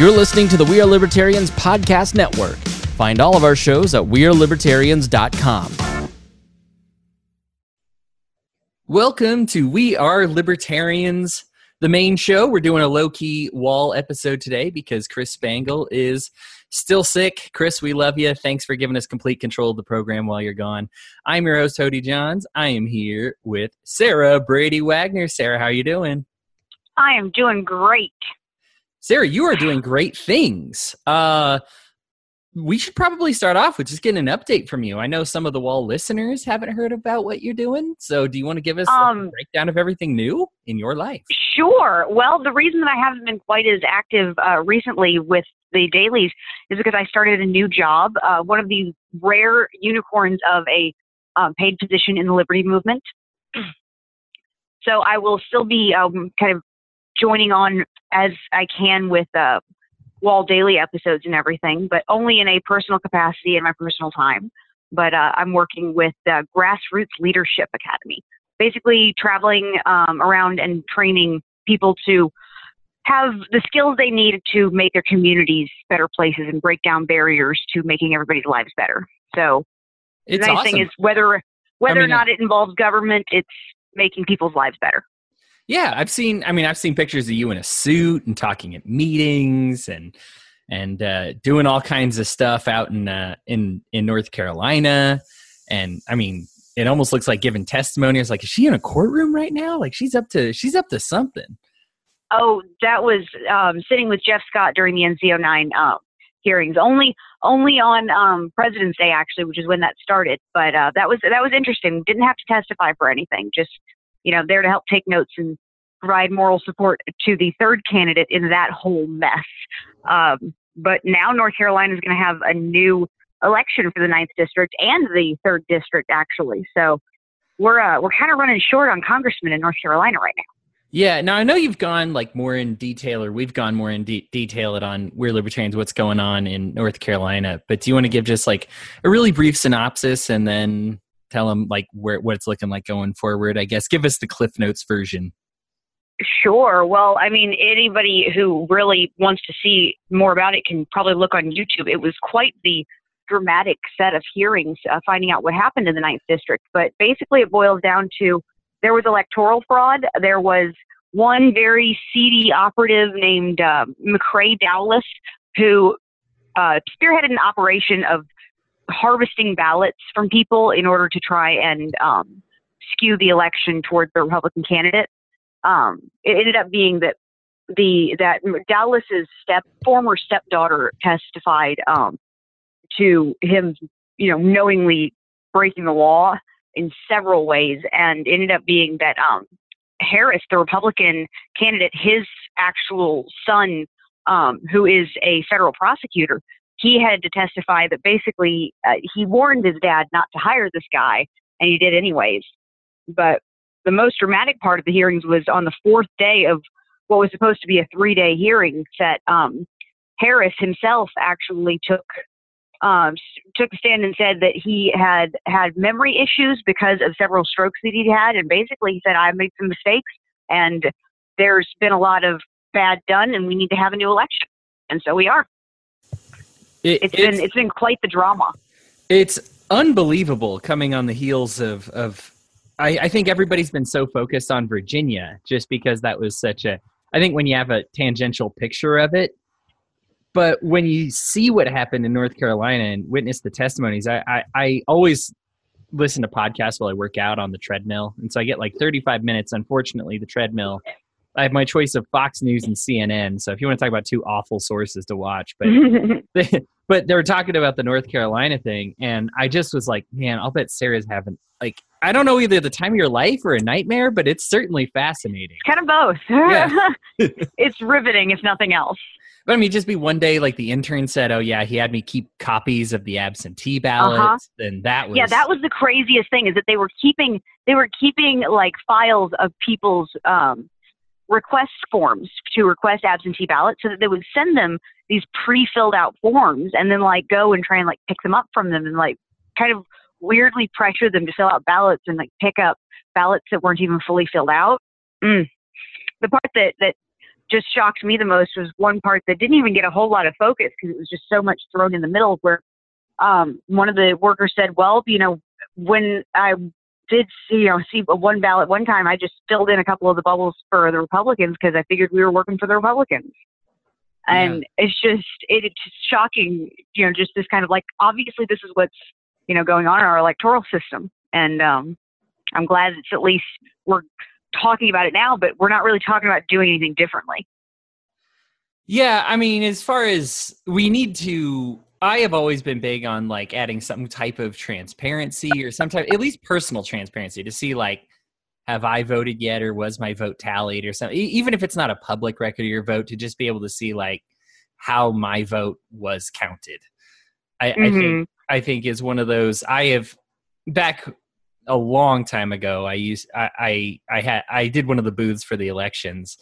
You're listening to the We Are Libertarians Podcast Network. Find all of our shows at WeareLibertarians.com. Welcome to We Are Libertarians, the main show. We're doing a low key wall episode today because Chris Spangle is still sick. Chris, we love you. Thanks for giving us complete control of the program while you're gone. I'm your host, Hody Johns. I am here with Sarah Brady Wagner. Sarah, how are you doing? I am doing great. Sarah, you are doing great things. Uh, we should probably start off with just getting an update from you. I know some of the wall listeners haven't heard about what you're doing. So, do you want to give us um, a breakdown of everything new in your life? Sure. Well, the reason that I haven't been quite as active uh, recently with the dailies is because I started a new job, uh, one of these rare unicorns of a um, paid position in the liberty movement. So I will still be um, kind of joining on as I can with uh, WAL Daily episodes and everything, but only in a personal capacity in my personal time. But uh, I'm working with the Grassroots Leadership Academy, basically traveling um, around and training people to have the skills they need to make their communities better places and break down barriers to making everybody's lives better. So it's the nice awesome. thing is whether whether I mean, or not it involves government, it's making people's lives better. Yeah, I've seen. I mean, I've seen pictures of you in a suit and talking at meetings and and uh, doing all kinds of stuff out in uh, in in North Carolina. And I mean, it almost looks like giving testimony. It's like, is she in a courtroom right now? Like she's up to she's up to something. Oh, that was um, sitting with Jeff Scott during the NC09 uh, hearings. Only only on um, President's Day, actually, which is when that started. But uh, that was that was interesting. Didn't have to testify for anything. Just you know, there to help take notes and provide moral support to the third candidate in that whole mess. Um, but now North Carolina is going to have a new election for the ninth district and the third district, actually. So we're uh, we're kind of running short on congressmen in North Carolina right now. Yeah, now I know you've gone like more in detail, or we've gone more in de- detail it on We're Libertarians, what's going on in North Carolina. But do you want to give just like a really brief synopsis, and then tell them like where what it's looking like going forward. I guess give us the Cliff Notes version. Sure. Well, I mean, anybody who really wants to see more about it can probably look on YouTube. It was quite the dramatic set of hearings uh, finding out what happened in the Ninth District. But basically, it boils down to there was electoral fraud. There was one very seedy operative named uh, McCrae Dowless who uh, spearheaded an operation of harvesting ballots from people in order to try and um, skew the election towards the Republican candidate. Um, it ended up being that the that Dowless's step former stepdaughter testified um, to him, you know, knowingly breaking the law in several ways, and ended up being that um, Harris, the Republican candidate, his actual son, um, who is a federal prosecutor, he had to testify that basically uh, he warned his dad not to hire this guy, and he did anyways. But the most dramatic part of the hearings was on the fourth day of what was supposed to be a three day hearing that um, Harris himself actually took um, took a stand and said that he had had memory issues because of several strokes that he'd had, and basically he said I made some mistakes and there's been a lot of bad done, and we need to have a new election, and so we are. It, it's, it's been it's been quite the drama. It's unbelievable coming on the heels of of. I, I think everybody's been so focused on Virginia just because that was such a. I think when you have a tangential picture of it, but when you see what happened in North Carolina and witness the testimonies, I, I, I, always listen to podcasts while I work out on the treadmill. And so I get like 35 minutes. Unfortunately, the treadmill I have my choice of Fox News and CNN. So if you want to talk about two awful sources to watch, but they, but they were talking about the North Carolina thing, and I just was like, man, I'll bet Sarah's having like I don't know either the time of your life or a nightmare, but it's certainly fascinating. Kind of both. Yeah. it's riveting, if nothing else. But I mean, just be one day like the intern said, "Oh yeah, he had me keep copies of the absentee ballots," uh-huh. and that was yeah, that was the craziest thing is that they were keeping they were keeping like files of people's um request forms to request absentee ballots so that they would send them these pre-filled out forms and then like go and try and like pick them up from them and like kind of weirdly pressure them to fill out ballots and like pick up ballots that weren't even fully filled out. Mm. The part that that just shocked me the most was one part that didn't even get a whole lot of focus because it was just so much thrown in the middle where um, one of the workers said, well, you know, when I did see, you know, see one ballot one time, I just filled in a couple of the bubbles for the Republicans because I figured we were working for the Republicans. And yeah. it's just, it, it's shocking, you know, just this kind of like, obviously this is what's, you know, going on in our electoral system. And um, I'm glad it's at least we're talking about it now, but we're not really talking about doing anything differently. Yeah, I mean, as far as we need to I have always been big on like adding some type of transparency or some type, at least personal transparency to see like, have I voted yet or was my vote tallied or something? Even if it's not a public record of your vote, to just be able to see like how my vote was counted. I, mm-hmm. I think I think is one of those. I have back a long time ago. I used I, I I had I did one of the booths for the elections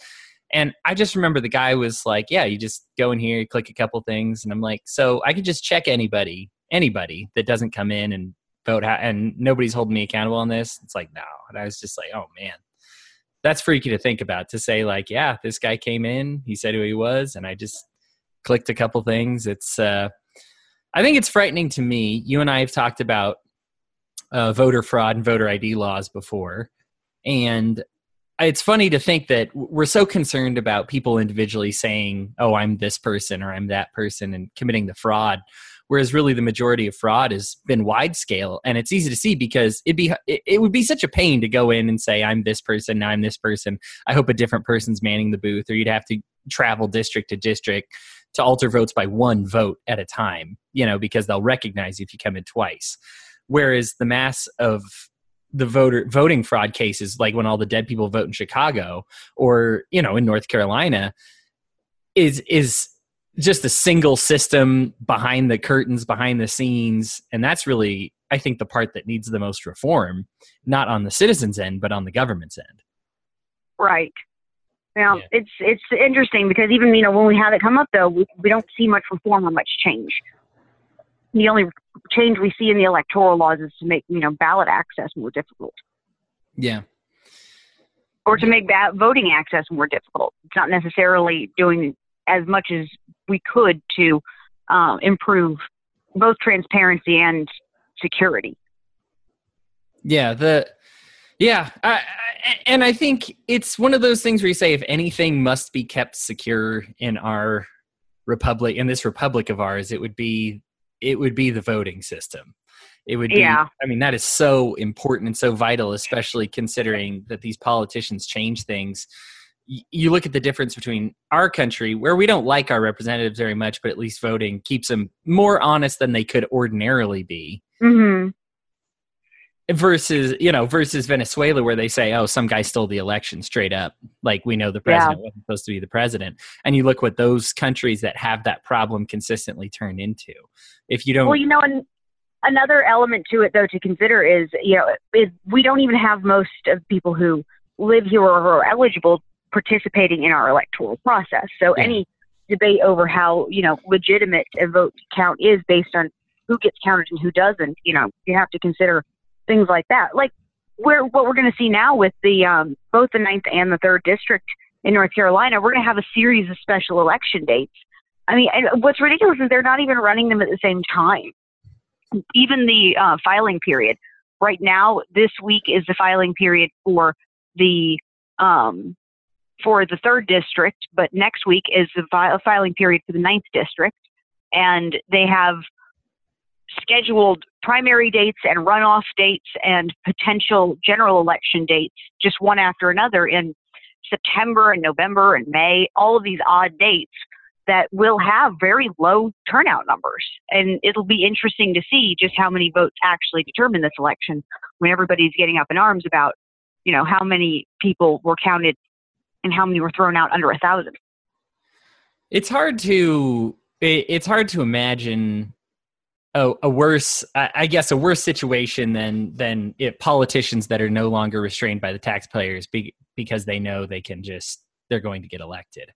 and I just remember the guy was like, "Yeah, you just go in here, you click a couple things," and I'm like, "So I could just check anybody, anybody that doesn't come in and vote, ha- and nobody's holding me accountable on this." It's like, no, and I was just like, "Oh man, that's freaky to think about." To say like, "Yeah, this guy came in, he said who he was, and I just clicked a couple things." It's, uh, I think it's frightening to me. You and I have talked about uh, voter fraud and voter ID laws before, and it's funny to think that we're so concerned about people individually saying, "Oh, I'm this person" or "I'm that person" and committing the fraud, whereas really the majority of fraud has been wide scale, and it's easy to see because it'd be it, it would be such a pain to go in and say, "I'm this person, now I'm this person." I hope a different person's manning the booth, or you'd have to travel district to district to alter votes by one vote at a time, you know, because they'll recognize you if you come in twice. Whereas the mass of the voter voting fraud cases like when all the dead people vote in chicago or you know in north carolina is is just a single system behind the curtains behind the scenes. And that's really i think the part that needs the most reform not on the citizens end but on the government's end. Right. Now yeah. it's it's interesting because even you know when we have it come up though we, we don't see much reform or much change. The only change we see in the electoral laws is to make you know ballot access more difficult. Yeah. Or to make that voting access more difficult. It's not necessarily doing as much as we could to uh, improve both transparency and security. Yeah, the yeah, I, I, and I think it's one of those things where you say if anything must be kept secure in our republic in this republic of ours, it would be it would be the voting system. It would be, yeah. I mean, that is so important and so vital, especially considering that these politicians change things. You look at the difference between our country, where we don't like our representatives very much, but at least voting keeps them more honest than they could ordinarily be. Mm-hmm versus you know versus venezuela where they say oh some guy stole the election straight up like we know the president yeah. wasn't supposed to be the president and you look what those countries that have that problem consistently turn into if you don't well you know and another element to it though to consider is you know is we don't even have most of people who live here or are eligible participating in our electoral process so yeah. any debate over how you know legitimate a vote count is based on who gets counted and who doesn't you know you have to consider things like that. Like where what we're going to see now with the um, both the ninth and the third district in North Carolina, we're going to have a series of special election dates. I mean, what's ridiculous is they're not even running them at the same time. Even the uh, filing period. Right now, this week is the filing period for the um, for the third district, but next week is the fi- filing period for the ninth district, and they have scheduled primary dates and runoff dates and potential general election dates just one after another in September and November and May, all of these odd dates that will have very low turnout numbers. And it'll be interesting to see just how many votes actually determine this election when everybody's getting up in arms about, you know, how many people were counted and how many were thrown out under a thousand. It's hard to it's hard to imagine a, a worse, I guess, a worse situation than than if politicians that are no longer restrained by the taxpayers be, because they know they can just they're going to get elected,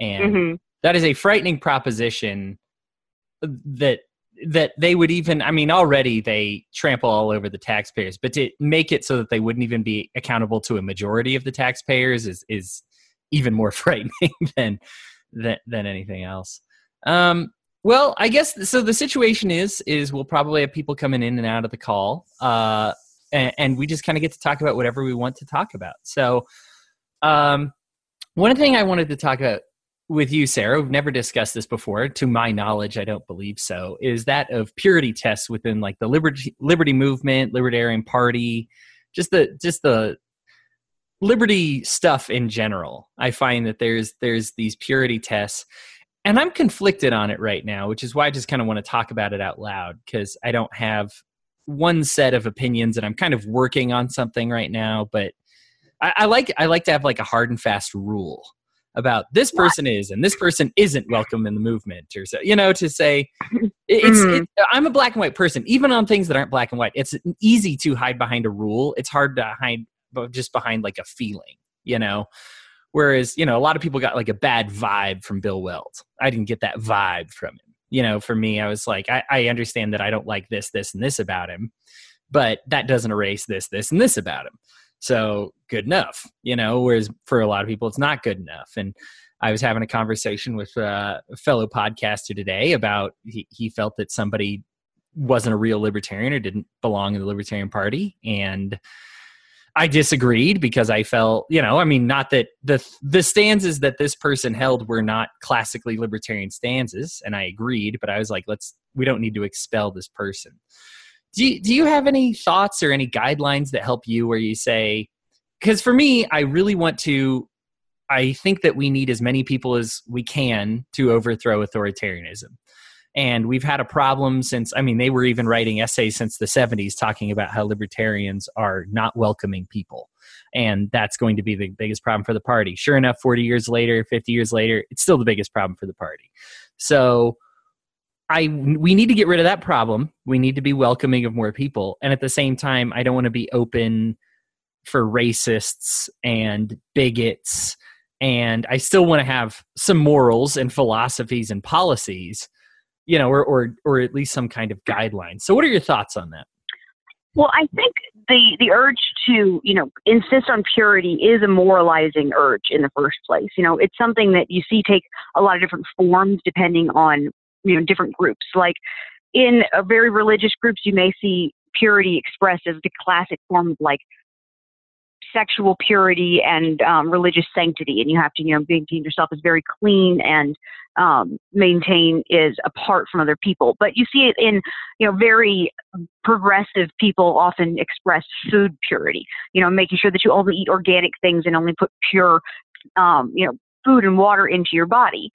and mm-hmm. that is a frightening proposition. That that they would even i mean already they trample all over the taxpayers but to make it so that they wouldn't even be accountable to a majority of the taxpayers is is even more frightening than than, than anything else. Um, well, I guess so. The situation is is we'll probably have people coming in and out of the call, uh, and, and we just kind of get to talk about whatever we want to talk about. So, um, one thing I wanted to talk about with you, Sarah, we've never discussed this before. To my knowledge, I don't believe so. Is that of purity tests within like the liberty liberty movement, libertarian party, just the just the liberty stuff in general. I find that there's there's these purity tests and I'm conflicted on it right now, which is why I just kind of want to talk about it out loud because I don't have one set of opinions and I'm kind of working on something right now. But I, I like I like to have like a hard and fast rule about this person what? is and this person isn't welcome in the movement or so you know to say it's, mm-hmm. i'm a black and white person even on things that aren't black and white it's easy to hide behind a rule it's hard to hide just behind like a feeling you know Whereas, you know, a lot of people got like a bad vibe from Bill Weld. I didn't get that vibe from him. You know, for me, I was like, I, I understand that I don't like this, this, and this about him, but that doesn't erase this, this, and this about him. So good enough, you know, whereas for a lot of people, it's not good enough. And I was having a conversation with a fellow podcaster today about he, he felt that somebody wasn't a real libertarian or didn't belong in the Libertarian Party. And I disagreed because I felt, you know, I mean, not that the the stanzas that this person held were not classically libertarian stanzas, and I agreed, but I was like, let's we don't need to expel this person. Do you, do you have any thoughts or any guidelines that help you where you say because for me, I really want to I think that we need as many people as we can to overthrow authoritarianism and we've had a problem since i mean they were even writing essays since the 70s talking about how libertarians are not welcoming people and that's going to be the biggest problem for the party sure enough 40 years later 50 years later it's still the biggest problem for the party so I we need to get rid of that problem. We need to be welcoming of more people, and at the same time, I don't want to be open for racists and bigots. And I still want to have some morals and philosophies and policies, you know, or or or at least some kind of guidelines. So, what are your thoughts on that? Well, I think the the urge to you know insist on purity is a moralizing urge in the first place. You know, it's something that you see take a lot of different forms depending on you know different groups. Like in very religious groups, you may see purity expressed as the classic form of like sexual purity and um, religious sanctity, and you have to, you know, maintain yourself as very clean and um, maintain is apart from other people. But you see it in, you know, very progressive people often express food purity. You know, making sure that you only eat organic things and only put pure, um, you know, food and water into your body.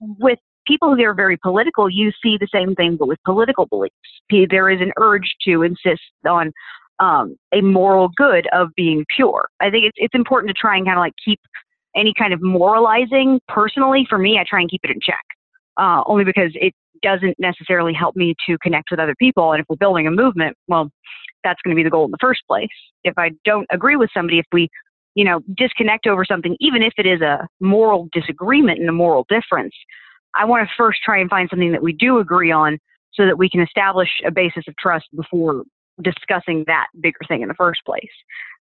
With people who are very political, you see the same thing, but with political beliefs. There is an urge to insist on um, a moral good of being pure. I think it's it's important to try and kind of like keep any kind of moralizing. Personally, for me, I try and keep it in check, uh, only because it doesn't necessarily help me to connect with other people. And if we're building a movement, well, that's going to be the goal in the first place. If I don't agree with somebody, if we you know disconnect over something, even if it is a moral disagreement and a moral difference, I want to first try and find something that we do agree on so that we can establish a basis of trust before discussing that bigger thing in the first place.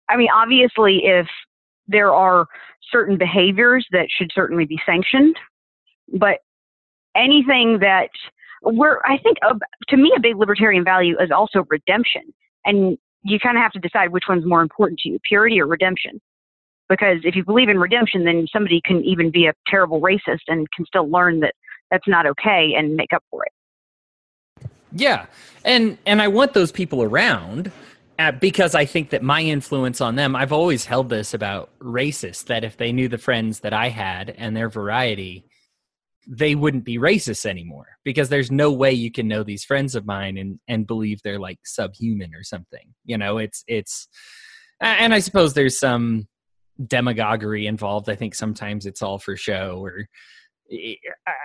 I mean, obviously, if there are certain behaviors that should certainly be sanctioned, but anything that we're, I think, uh, to me, a big libertarian value is also redemption. And you kind of have to decide which one's more important to you purity or redemption. Because if you believe in redemption, then somebody can even be a terrible racist and can still learn that that's not okay and make up for it. Yeah, and and I want those people around uh, because I think that my influence on them. I've always held this about racists that if they knew the friends that I had and their variety, they wouldn't be racist anymore because there's no way you can know these friends of mine and and believe they're like subhuman or something. You know, it's it's and I suppose there's some demagoguery involved. I think sometimes it's all for show or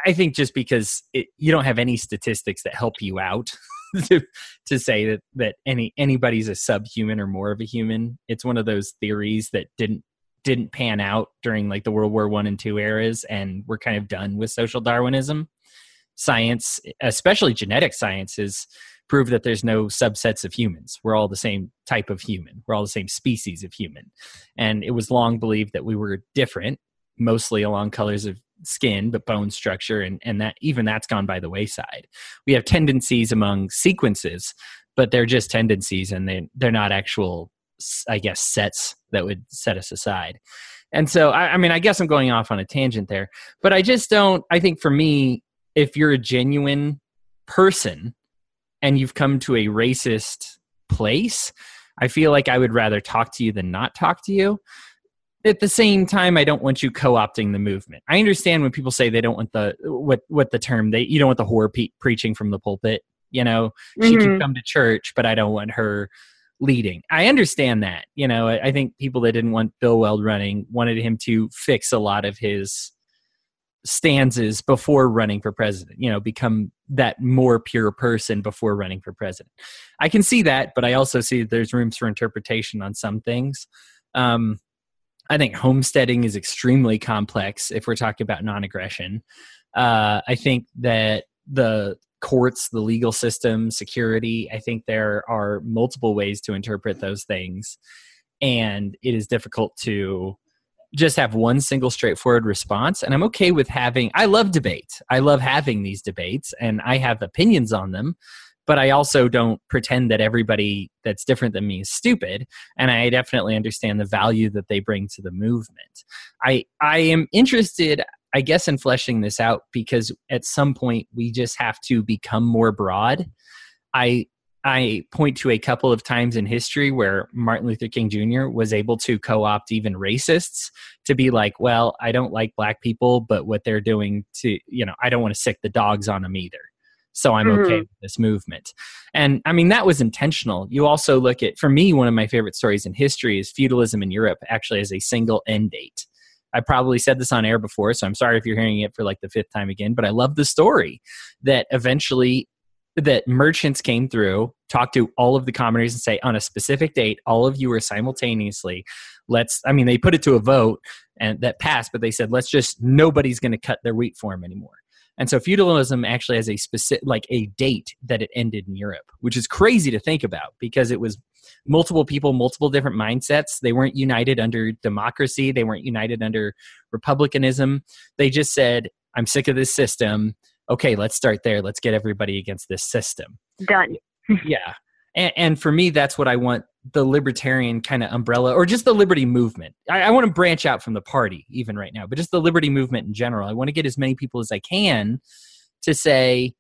I think just because it, you don't have any statistics that help you out to, to say that, that any anybody's a subhuman or more of a human. It's one of those theories that didn't didn't pan out during like the World War One and two eras, and we're kind of done with social Darwinism. Science, especially genetic sciences, prove that there's no subsets of humans. We're all the same type of human. We're all the same species of human, and it was long believed that we were different mostly along colors of skin but bone structure and and that even that's gone by the wayside. We have tendencies among sequences but they're just tendencies and they they're not actual i guess sets that would set us aside. And so I, I mean i guess i'm going off on a tangent there but i just don't i think for me if you're a genuine person and you've come to a racist place i feel like i would rather talk to you than not talk to you at the same time i don't want you co-opting the movement. I understand when people say they don't want the what what the term they you don't want the whore pe- preaching from the pulpit you know? She mm-hmm. can come to church but i don't want her leading. I understand that you know? I, I think people that didn't want bill weld running wanted him to fix a lot of his stanzas before running for president you know become that more pure person before running for president. I can see that but i also see that there's rooms for interpretation on some things. Um, I think homesteading is extremely complex if we're talking about non aggression. Uh, I think that the courts, the legal system, security, I think there are multiple ways to interpret those things. And it is difficult to just have one single straightforward response. And I'm okay with having, I love debate. I love having these debates and I have opinions on them but I also don't pretend that everybody that's different than me is stupid. And I definitely understand the value that they bring to the movement. I I am interested, I guess, in fleshing this out because at some point we just have to become more broad. I I point to a couple of times in history where Martin Luther King Jr. was able to co opt even racists to be like, well, I don't like black people, but what they're doing to, you know, I don't want to sick the dogs on them either so I'm mm-hmm. okay with this movement. And I mean, that was intentional. You also look at, for me, one of my favorite stories in history is feudalism in Europe actually has a single end date. I probably said this on air before, so I'm sorry if you're hearing it for like the fifth time again, but I love the story that eventually that merchants came through, talked to all of the commoners and say on a specific date, all of you are simultaneously, let's I mean they put it to a vote and that passed, but they said let's just nobody's gonna cut their wheat for them anymore. And so feudalism actually has a specific, like a date that it ended in Europe, which is crazy to think about because it was multiple people, multiple different mindsets. They weren't united under democracy, they weren't united under republicanism. They just said, I'm sick of this system. Okay, let's start there. Let's get everybody against this system. Done. yeah. And, and, for me, that's what I want the libertarian kind of umbrella or just the liberty movement. I, I want to branch out from the party even right now, but just the liberty movement in general. I want to get as many people as I can to say,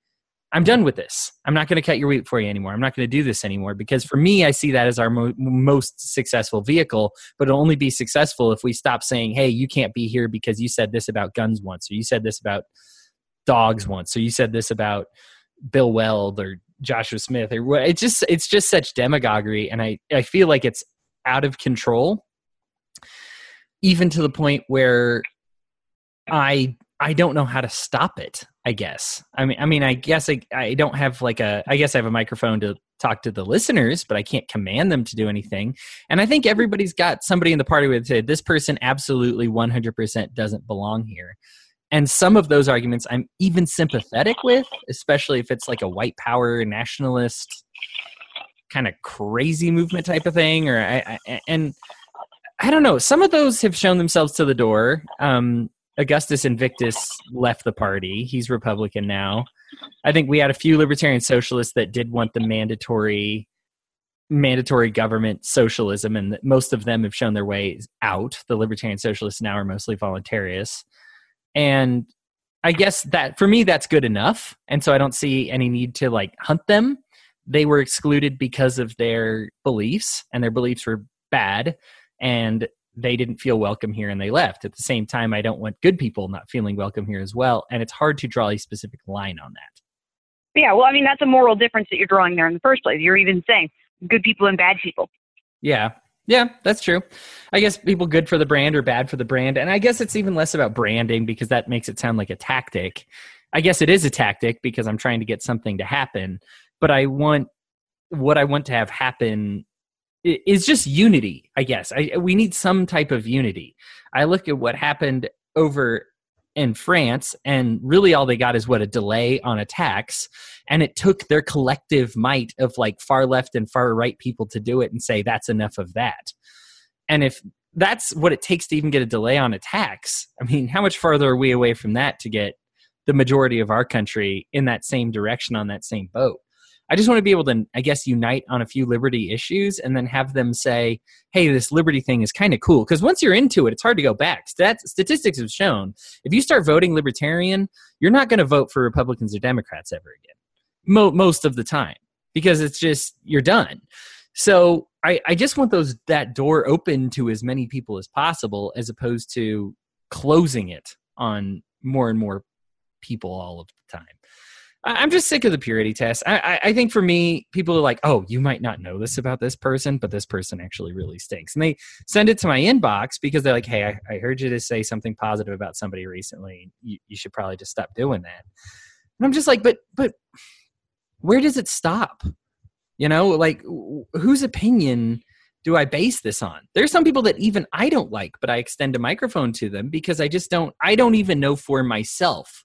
I'm done with this. I'm not going to cut your wheat for you anymore. I'm not going to do this anymore because for me, I see that as our mo- most successful vehicle, but it'll only be successful if we stop saying, hey, you can't be here because you said this about guns once, or you said this about dogs once, or you said this about Bill Weld or Joshua Smith or what. It's just it's just such demagoguery, and I I feel like it's out of control, even to the point where I I don't know how to stop it. I guess. I mean, I mean, I guess I, I don't have like a. I guess I have a microphone to talk to the listeners, but I can't command them to do anything. And I think everybody's got somebody in the party with say this person absolutely 100% doesn't belong here. And some of those arguments I'm even sympathetic with, especially if it's like a white power nationalist kind of crazy movement type of thing. Or I, I, and I don't know. Some of those have shown themselves to the door. Um, Augustus Invictus left the party. He's Republican now. I think we had a few libertarian socialists that did want the mandatory mandatory government socialism and most of them have shown their ways out. The libertarian socialists now are mostly voluntarists and i guess that for me that's good enough. And so i don't see any need to like hunt them. They were excluded because of their beliefs and their beliefs were bad and they didn't feel welcome here and they left. At the same time i don't want good people not feeling welcome here as well and it's hard to draw a specific line on that. Yeah well i mean that's a moral difference that you're drawing there in the first place. You're even saying good people and bad people. Yeah yeah, that's true. I guess people good for the brand or bad for the brand. And I guess it's even less about branding because that makes it sound like a tactic. I guess it is a tactic because I'm trying to get something to happen. But I want what I want to have happen is just unity, I guess. I, we need some type of unity. I look at what happened over in France, and really all they got is what a delay on a tax. And it took their collective might of like far left and far right people to do it and say that's enough of that. And if that's what it takes to even get a delay on a tax. I mean, how much farther are we away from that to get the majority of our country in that same direction on that same boat? I just want to be able to, I guess, unite on a few liberty issues and then have them say, hey, this liberty thing is kind of cool. Because once you're into it, it's hard to go back. Stat- statistics have shown if you start voting libertarian, you're not going to vote for Republicans or Democrats ever again, Mo- most of the time, because it's just, you're done. So I, I just want those that door open to as many people as possible as opposed to closing it on more and more people all of the time. I'm just sick of the purity test. I, I, I, think for me, people are like, oh, you might not know this about this person, but this person actually really stinks. And they send it to my inbox because they're like, hey, I, I heard you to say something positive about somebody recently. You, you should probably just stop doing that. And I'm just like, but, but where does it stop? You know, like whose opinion do I base this on? There's some people that even I don't like, but I extend a microphone to them because I just don't, I don't even know for myself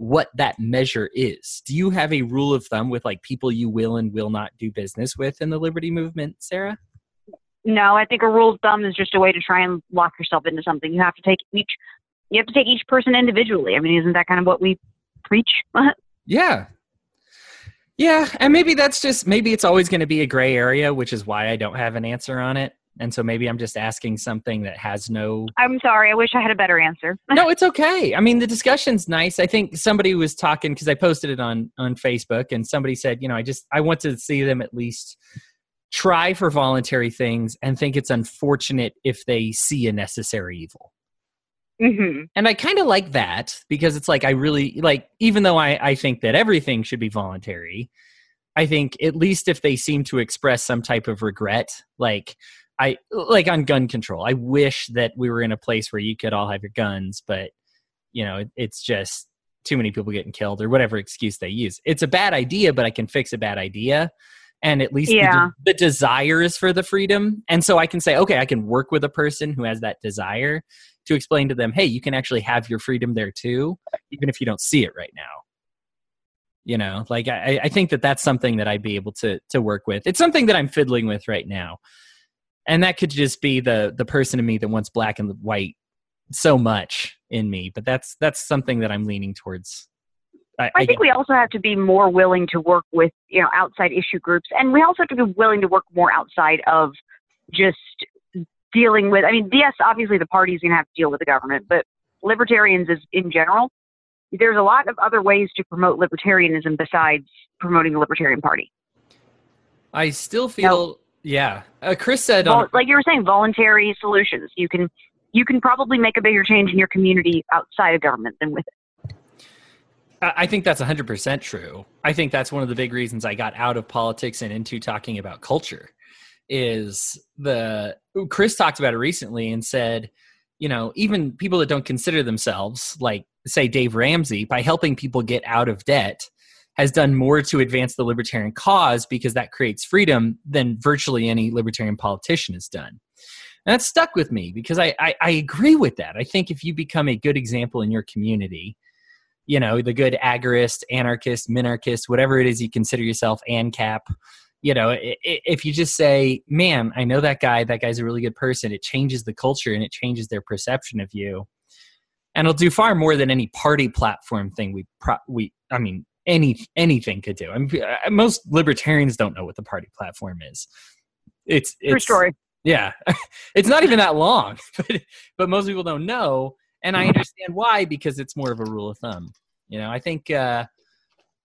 what that measure is. Do you have a rule of thumb with like people you will and will not do business with in the liberty movement, Sarah? No, I think a rule of thumb is just a way to try and lock yourself into something. You have to take each you have to take each person individually. I mean, isn't that kind of what we preach? yeah. Yeah, and maybe that's just maybe it's always going to be a gray area, which is why I don't have an answer on it and so maybe i'm just asking something that has no i'm sorry i wish i had a better answer. No it's okay. I mean the discussion's nice. I think somebody was talking because i posted it on on facebook and somebody said you know i just i want to see them at least try for voluntary things and think it's unfortunate if they see a necessary evil. Mm-hmm. and i kind of like that because it's like i really like even though i i think that everything should be voluntary I think at least if they seem to express some type of regret, like I like on gun control. I wish that we were in a place where you could all have your guns, but you know, it, it's just too many people getting killed or whatever excuse they use. It's a bad idea, but I can fix a bad idea. And at least yeah. the, the desire is for the freedom. And so I can say, okay, I can work with a person who has that desire to explain to them, hey, you can actually have your freedom there too, even if you don't see it right now you know like I, I think that that's something that i'd be able to to work with it's something that i'm fiddling with right now and that could just be the the person in me that wants black and white so much in me but that's that's something that i'm leaning towards. I, I, I think we also have to be more willing to work with you know outside issue groups and we also have to be willing to work more outside of just dealing with i mean yes obviously the party's going to have to deal with the government but libertarians is in general there's a lot of other ways to promote libertarianism besides promoting the libertarian party. I still feel yeah, uh, Chris said, well, like you were saying, voluntary solutions. You can you can probably make a bigger change in your community outside of government than with it. I think that's 100% true. I think that's one of the big reasons I got out of politics and into talking about culture is the Chris talked about it recently and said, you know, even people that don't consider themselves like say Dave Ramsey by helping people get out of debt, has done more to advance the libertarian cause because that creates freedom than virtually any libertarian politician has done. And that stuck with me because I, I, I agree with that. I think if you become a good example in your community, you know, the good agorist, anarchist, minarchist, whatever it is you consider yourself, ANCAP, you know, if you just say, man, I know that guy, that guy's a really good person, it changes the culture and it changes their perception of you. And it'll do far more than any party platform thing we, pro- we I mean, any anything could do. I mean, uh, most libertarians don't know what the party platform is. It's it's True story. Yeah, it's not even that long, but but most people don't know, and I understand why because it's more of a rule of thumb. You know, I think uh,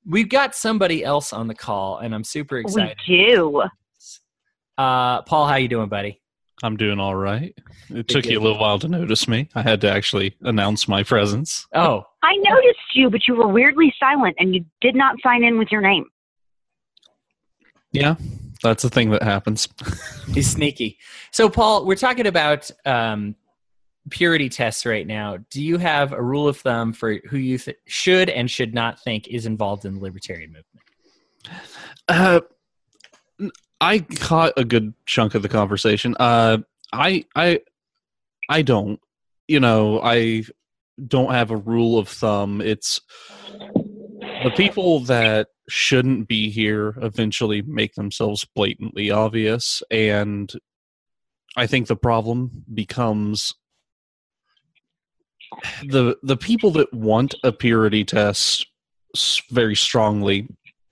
we've got somebody else on the call, and I'm super excited. We do. Uh, Paul, how you doing, buddy? I'm doing all right. It took you a little while to notice me. I had to actually announce my presence. Oh. I noticed you, but you were weirdly silent and you did not sign in with your name. Yeah, that's a thing that happens. He's sneaky. So, Paul, we're talking about um, purity tests right now. Do you have a rule of thumb for who you th- should and should not think is involved in the libertarian movement? Uh, I caught a good chunk of the conversation. Uh, I I I don't. You know, I don't have a rule of thumb. It's the people that shouldn't be here eventually make themselves blatantly obvious and I think the problem becomes the the people that want a purity test very strongly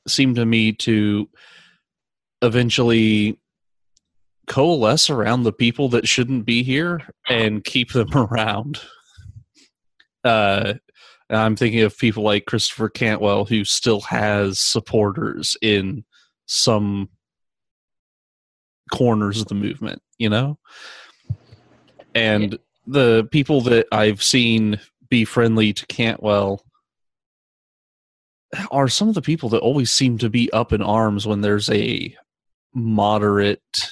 seem to me to eventually coalesce around the people that shouldn't be here and keep them around. Uh, I'm thinking of people like Christopher Cantwell, who still has supporters in some corners of the movement, you know? And the people that I've seen be friendly to Cantwell are some of the people that always seem to be up in arms when there's a moderate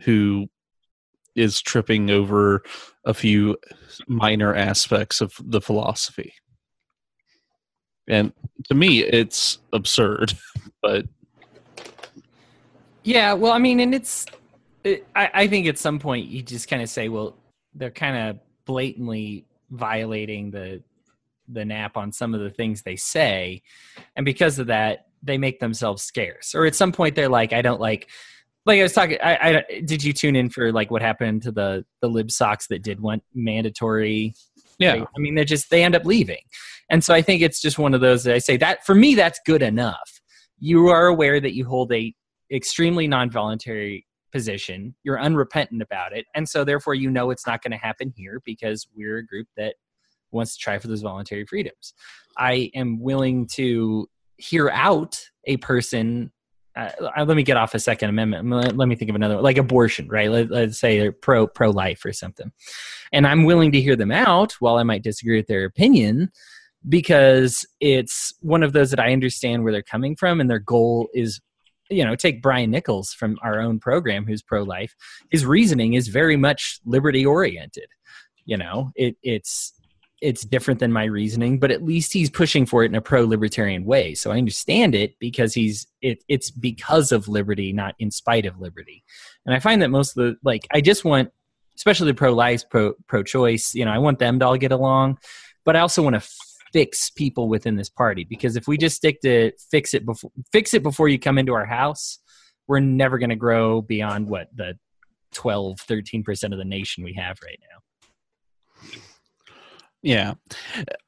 who is tripping over a few minor aspects of the philosophy. And to me, it's absurd, but Yeah, well, I mean, and it's, it, I, I think at some point you just kind of say, well, they're kind of blatantly violating the the nap on some of the things they say, and because of that, they make themselves scarce. Or at some point, they're like, I don't like. Like I was talking, I, I did you tune in for like what happened to the the lib socks that did want mandatory yeah, I mean, they're just they end up leaving, and so I think it's just one of those that I say that for me that's good enough. You are aware that you hold a extremely non-voluntary position. You're unrepentant about it, and so therefore you know it's not going to happen here because we're a group that wants to try for those voluntary freedoms. I am willing to hear out a person. Uh, let me get off a Second Amendment. Let, me think of another, like abortion, right? Let, let's say they're pro pro life or something and I'm willing to hear them out while I might disagree with their opinion because it's one of those that I understand where they're coming from and their goal is you know take Brian Nichols from our own program who's pro life his reasoning is very much liberty oriented you know it it's it's different than my reasoning but at least he's pushing for it in a pro libertarian way so I understand it because he's it it's because of liberty not in spite of liberty and I find that most of the like I just want especially the pro life, pro pro choice. You know, I want them to all get along, but I also want to fix people within this party because if we just stick to fix it before fix it before you come into our house, we're never going to grow beyond what the 12 13% of the nation we have right now. Yeah.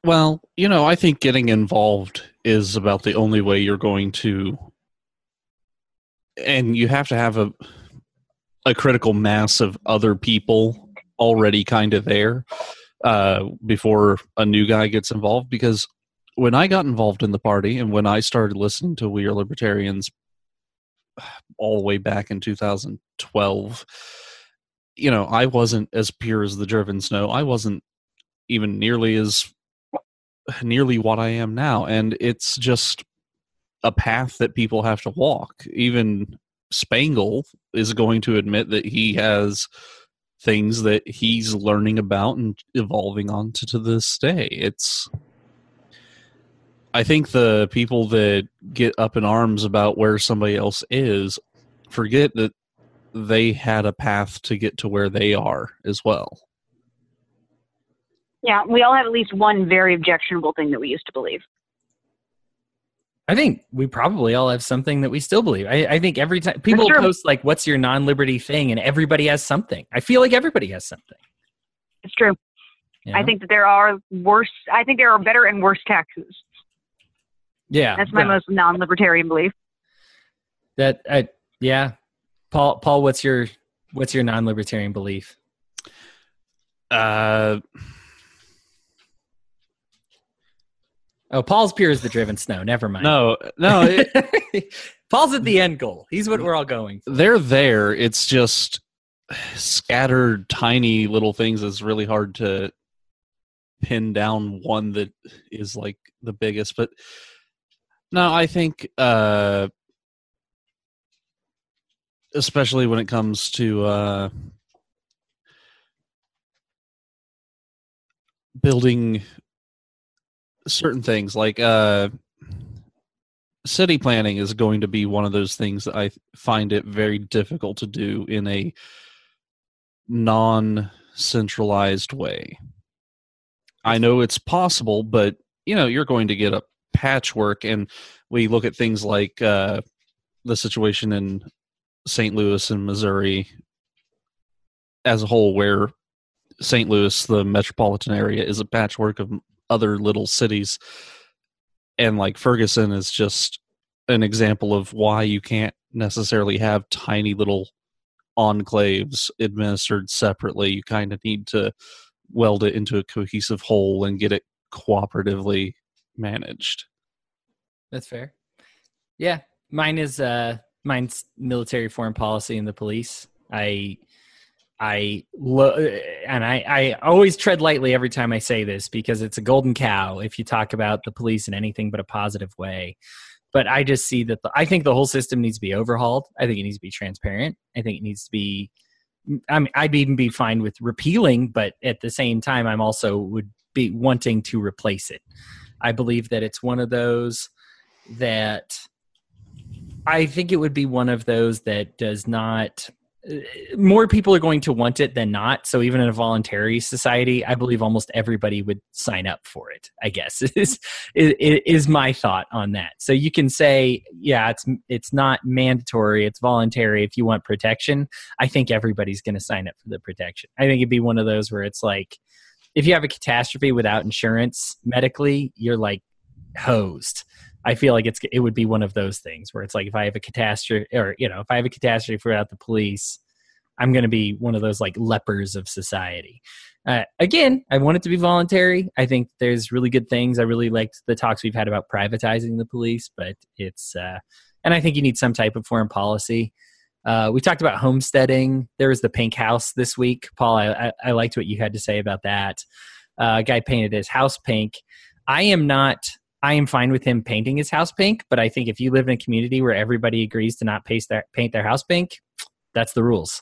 Well, you know, I think getting involved is about the only way you're going to, and you have to have a a critical mass of other people already kind of there uh, before a new guy gets involved. Because when I got involved in the party and when I started listening to We Are Libertarians all the way back in 2012, you know, I wasn't as pure as the driven snow. I wasn't even nearly as nearly what I am now. And it's just a path that people have to walk. Even Spangle is going to admit that he has things that he's learning about and evolving on to, to this day. It's I think the people that get up in arms about where somebody else is forget that they had a path to get to where they are as well. Yeah, we all have at least one very objectionable thing that we used to believe. I think we probably all have something that we still believe. I, I think every time people post like, "What's your non-liberty thing?" and everybody has something. I feel like everybody has something. It's true. you I think that there are worse. I think there are better and worse taxes. yeah, That's my well, most non-libertarian belief. That I yeah, Paul. Paul, what's your what's your non-libertarian belief? Uh, Oh, Paul's pure as the driven snow. Never mind. no, no, it, Paul's at the end goal. He's what we're all going. For. they're there. It's just scattered tiny little things. It's really hard to pin down one that is like the biggest. But no, I think uh especially when it comes to uh building certain things like uh city planning is going to be one of those things that I find it very difficult to do in a non centralized way. I know it's possible, but you know, you're going to get a patchwork and we look at things like uh the situation in St. Louis and Missouri as a whole, where St. Louis, the metropolitan area, is a patchwork of other little cities, and like Ferguson is just an example of why you can't necessarily have tiny little enclaves administered separately. You kind of need to weld it into a cohesive whole and get it cooperatively managed. That's fair. Yeah, mine is uh mine's military foreign policy and the police. I I lo- and I I always tread lightly every time I say this because it's a golden cow if you talk about the police in anything but a positive way. But I just see that the, I think the whole system needs to be overhauled. I think it needs to be transparent. I think it needs to be I mean, I'd even be fine with repealing, but at the same time, I'm also would be wanting to replace it. I believe that it's one of those that I think it would be one of those that does not. More people are going to want it than not. So even in a voluntary society, I believe almost everybody would sign up for it. I guess is is my thought on that. So you can say, yeah, it's it's not mandatory, it's voluntary. If you want protection, I think everybody's going to sign up for the protection. I think it'd be one of those where it's like, if you have a catastrophe without insurance medically, you're like hosed. I feel like it's it would be one of those things where it's like if I have a catastrophe or you know if I have a catastrophe without the police, I'm going to be one of those like lepers of society. Uh, again, I want it to be voluntary. I think there's really good things. I really liked the talks we've had about privatizing the police, but it's uh, and I think you need some type of foreign policy. Uh, we talked about homesteading. There was the pink house this week, Paul. I, I, I liked what you had to say about that. Uh, guy painted his house pink. I am not I am fine with him painting his house pink, but I think if you live in a community where everybody agrees to not paint their paint their house pink, that's the rules,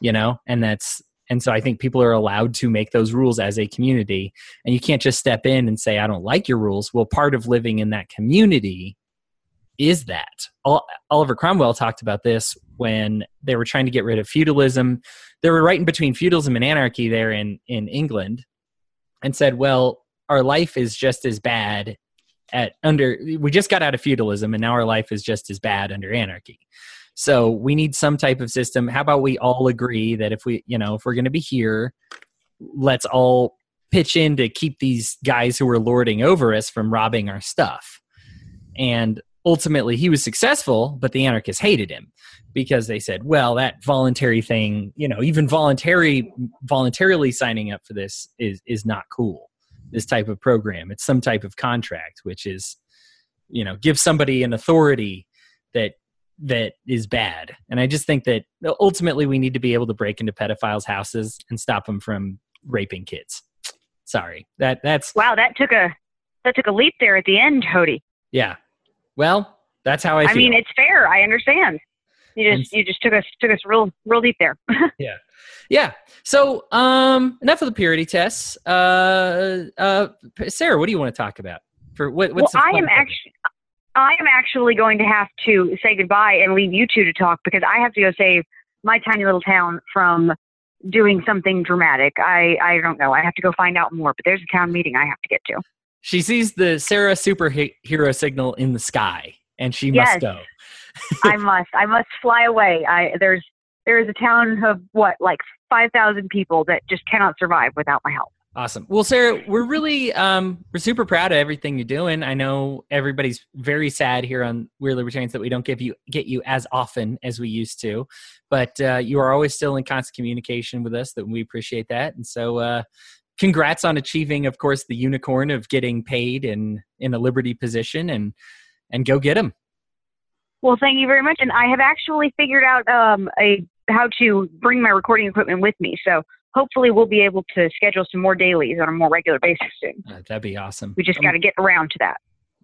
you know, and that's and so I think people are allowed to make those rules as a community, and you can't just step in and say I don't like your rules. Well, part of living in that community is that Oliver Cromwell talked about this when they were trying to get rid of feudalism. They were right in between feudalism and anarchy there in in England, and said, well, our life is just as bad at under we just got out of feudalism and now our life is just as bad under anarchy. So we need some type of system. How about we all agree that if we you know if we're going to be here let's all pitch in to keep these guys who are lording over us from robbing our stuff. And ultimately he was successful but the anarchists hated him because they said well that voluntary thing you know even voluntary voluntarily signing up for this is is not cool this type of program. It's some type of contract, which is, you know, give somebody an authority that that is bad. And I just think that ultimately we need to be able to break into pedophiles' houses and stop them from raping kids. Sorry, that that's wow. That took a that took a leap there at the end, Hody. Yeah. Well, that's how I. I mean, it's fair. I understand. You just you just took us took us real real deep there. yeah. Yeah. So, um, enough of the purity tests. Uh, uh, Sarah, what do you want to talk about? For what? What's well, I am actually. I am actually going to have to say goodbye and leave you two to talk because I have to go save my tiny little town from doing something dramatic. I I don't know. I have to go find out more. But there's a town meeting I have to get to. She sees the Sarah superhero signal in the sky, and she yes, must go. I must. I must fly away. I there's there is a town of what like 5000 people that just cannot survive without my help awesome well sarah we're really um we're super proud of everything you're doing i know everybody's very sad here on we're libertarians that we don't give you get you as often as we used to but uh, you are always still in constant communication with us that we appreciate that and so uh congrats on achieving of course the unicorn of getting paid in in a liberty position and and go get them well, thank you very much. And I have actually figured out um, a how to bring my recording equipment with me. So hopefully we'll be able to schedule some more dailies on a more regular basis soon. Uh, that'd be awesome. We just um, got to get around to that.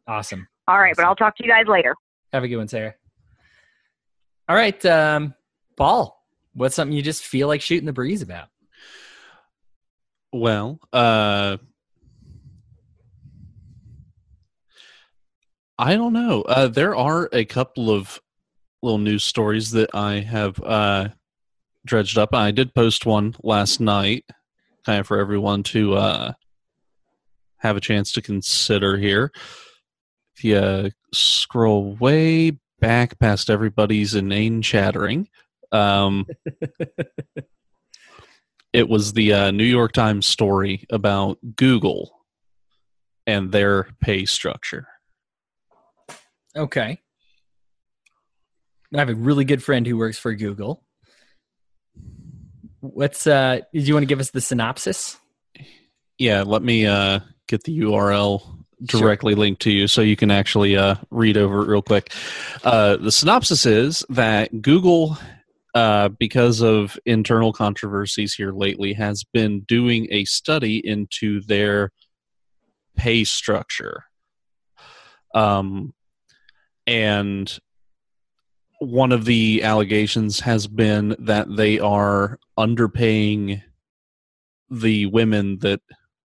Awesome. All right, awesome. but I'll talk to you guys later. Have a good one, Sarah. All right, um, Paul, what's something you just feel like shooting the breeze about? Well, uh, I don't know. Uh, there are a couple of little news stories that I have uh, dredged up. I did post one last night, kind of for everyone to uh, have a chance to consider here. If you uh, scroll way back past everybody's inane chattering, um, it was the uh, New York Times story about Google and their pay structure. Okay. I have a really good friend who works for Google. What's uh do you want to give us the synopsis? Yeah, let me uh get the URL directly sure. linked to you so you can actually uh read over it real quick. Uh the synopsis is that Google uh, because of internal controversies here lately, has been doing a study into their pay structure. Um, and one of the allegations has been that they are underpaying the women that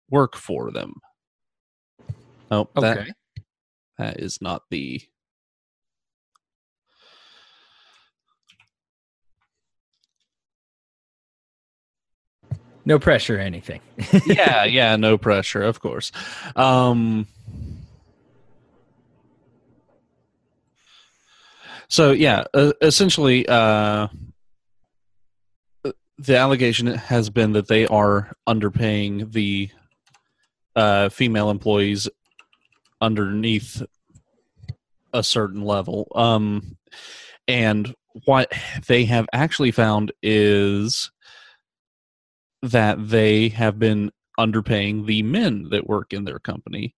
work for them. Oh, that, okay. that is not the no pressure or anything. yeah, yeah, no pressure, of course. Um, so yeah, uh, essentially, uh, the allegation has been that they are underpaying the uh, female employees underneath a certain level. Um, and what they have actually found is that they have been underpaying the men that work in their company.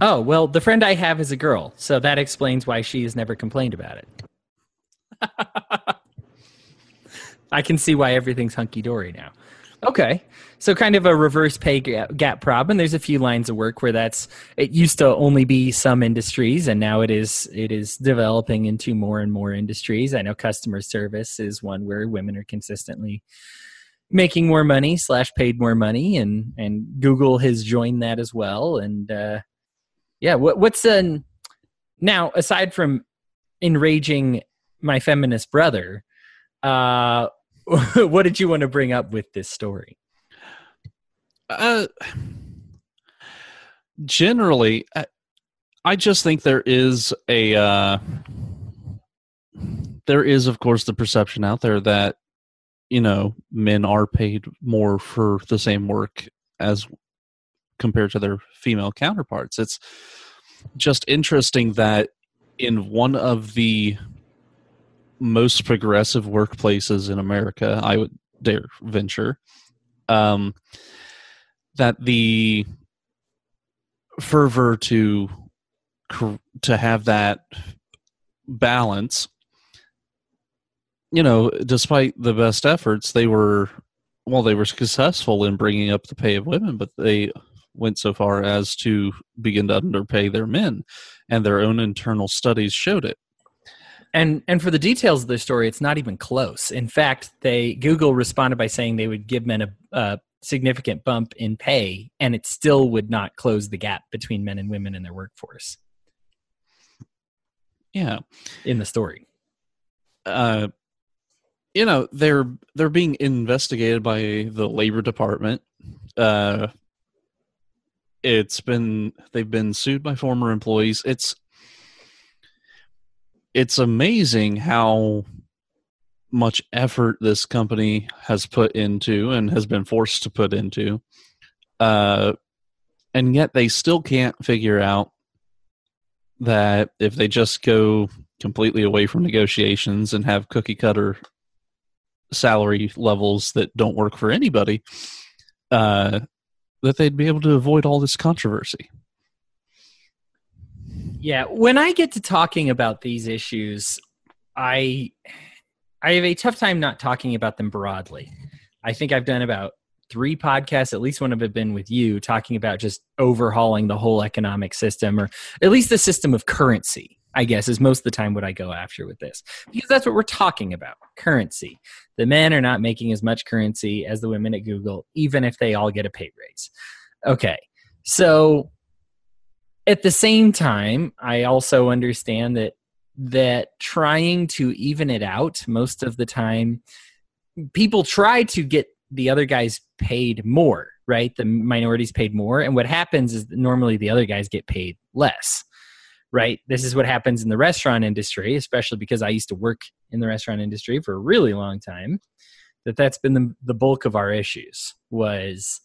Oh, well, the friend I have is a girl, so that explains why she has never complained about it. I can see why everything's hunky dory now. Okay. So kind of a reverse pay gap problem. There's a few lines of work where that's it used to only be some industries and now it is it is developing into more and more industries. I know customer service is one where women are consistently making more money slash paid more money and and Google has joined that as well and uh yeah what what's an now aside from enraging my feminist brother uh what did you want to bring up with this story? Uh, generally, I, I just think there is a uh, there is, of course, the perception out there that you know men are paid more for the same work as compared to their female counterparts. It's just interesting that in one of the most progressive workplaces in America, I would dare venture, um, that the fervor to to have that balance, you know, despite the best efforts, they were well, they were successful in bringing up the pay of women, but they went so far as to begin to underpay their men, and their own internal studies showed it. And and for the details of the story it's not even close. In fact they google responded by saying they would give men a, a, significant bump in pay and it still would not close the gap between men and women in their workforce. Yeah. In the story. Uh you know they're they're being investigated by the labor department uh it's been they've been sued by former employees. It's it's amazing how much effort this company has put into and has been forced to put into uh, and yet they still can't figure out that if they just go completely away from negotiations and have cookie cutter salary levels that don't work for anybody uh, that they'd be able to avoid all this controversy yeah, when I get to talking about these issues, I I have a tough time not talking about them broadly. I think I've done about three podcasts, at least one of it been with you, talking about just overhauling the whole economic system, or at least the system of currency. I guess is most of the time what I go after with this because that's what we're talking about currency. The men are not making as much currency as the women at Google, even if they all get a pay raise. Okay, so at the same time, I also understand that that trying to even it out most of the time people try to get the other guys paid more, right? The minorities paid more and what happens is normally the other guys get paid less. Right? This is what happens in the restaurant industry, especially because I used to work in the restaurant industry for a really long time. that that's been the, the bulk of our issues was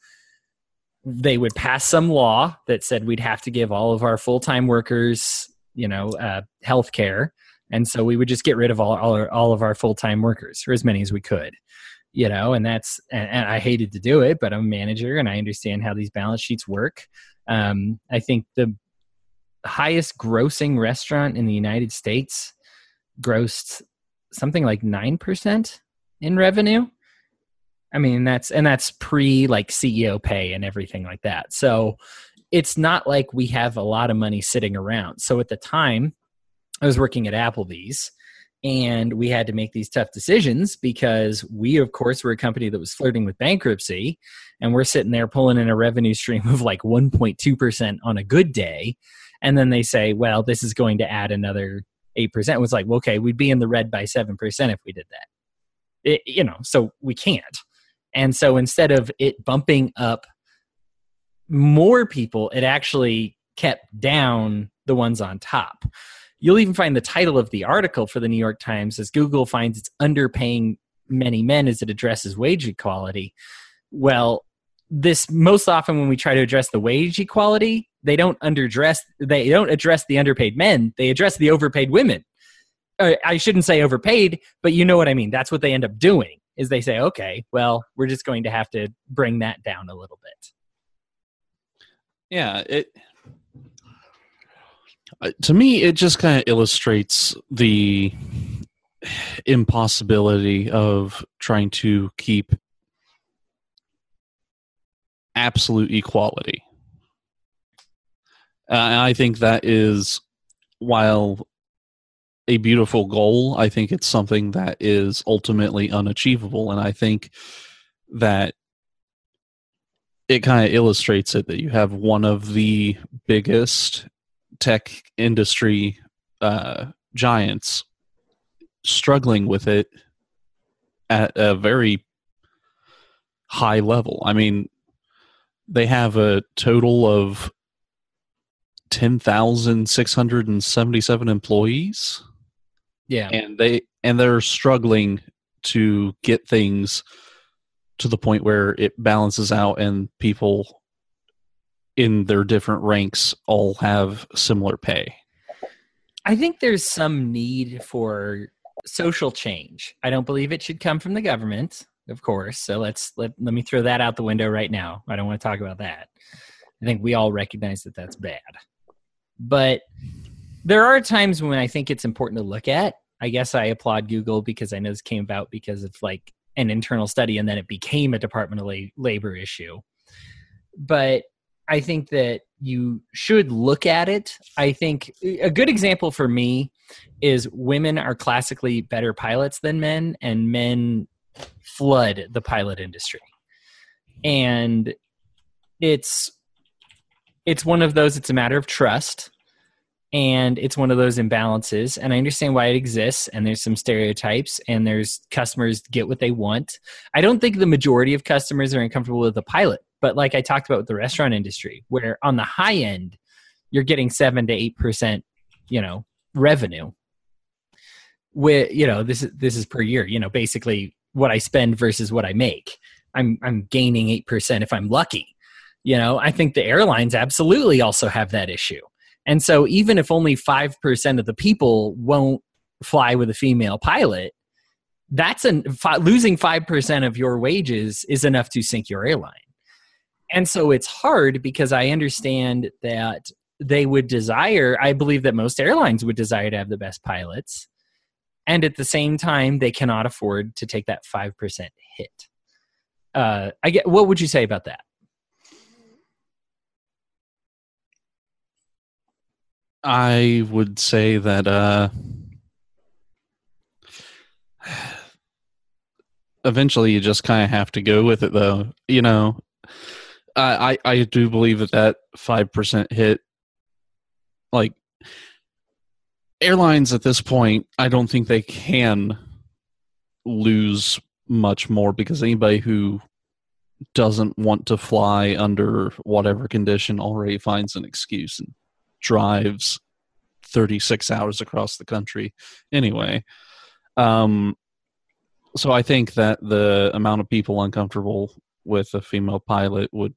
they would pass some law that said we'd have to give all of our full-time workers you know uh, health care and so we would just get rid of all, all, our, all of our full-time workers or as many as we could you know and that's and, and, i hated to do it but i'm a manager and i understand how these balance sheets work um, i think the highest grossing restaurant in the united states grossed something like 9% in revenue. I mean that's and that's pre like ceo pay and everything like that. So it's not like we have a lot of money sitting around. So at the time i was working at applebee's and we had to make these tough decisions because we of course were a company that was flirting with bankruptcy and we're sitting there pulling in a revenue stream of like 1.2% on a good day and then they say well this is going to add another 8% it was like well, okay we'd be in the red by 7% if we did that. It, you know so we can't. And so instead of it bumping up more people it actually kept down the ones on top. You'll even find the title of the article for the New York Times as Google finds it's underpaying many men as it addresses wage equality. Well, this most often when we try to address the wage equality, they don't underdress they don't address the underpaid men, they address the overpaid women. Uh, I shouldn't say overpaid, but you know what I mean. That's what they end up doing. Is they say, "Okay, well, we're just going to have to bring that down a little bit." Yeah, it uh, to me, it just kind of illustrates the impossibility of trying to keep absolute equality. Uh, and I think that is, while a beautiful goal, I think it's something that is ultimately unachievable. And I think that it kind of illustrates it that you have one of the biggest tech industry uh, giants struggling with it at a very high level. I mean, they have a total of 10,677 employees. Yeah. And they and they're struggling to get things to the point where it balances out and people in their different ranks all have similar pay. I think there's some need for social change. I don't believe it should come from the government, of course. So let's let let me throw that out the window right now. I don't want to talk about that. I think we all recognize that that's bad. But there are times when I think it's important to look at. I guess I applaud Google because I know this came about because of like an internal study and then it became a Department of Labor issue. But I think that you should look at it. I think a good example for me is women are classically better pilots than men, and men flood the pilot industry. And it's it's one of those it's a matter of trust and it's one of those imbalances and i understand why it exists and there's some stereotypes and there's customers get what they want i don't think the majority of customers are uncomfortable with the pilot but like I talked about with the restaurant industry, where on the high end, you're getting seven to eight percent, you know, revenue. With you know, this is this is per year. You know, basically what I spend versus what I make. I'm I'm gaining eight percent if I'm lucky. You know, I think the airlines absolutely also have that issue. And so even if only 5% of the people won't fly with a female pilot, that's an losing 5% of your wages is enough to sink your airline and so it's hard because I understand that they would desire, I believe that most airlines would desire to have the best pilots. And at the same time, they cannot afford to take that 5% hit. Uh, I get, what would you say about that? I would say that uh, eventually you just kind of have to go with it, though. You know, I I do believe that that five percent hit, like airlines at this point, I don't think they can lose much more because anybody who doesn't want to fly under whatever condition already finds an excuse and drives 36 hours across the country anyway. Um So I think that the amount of people uncomfortable with a female pilot would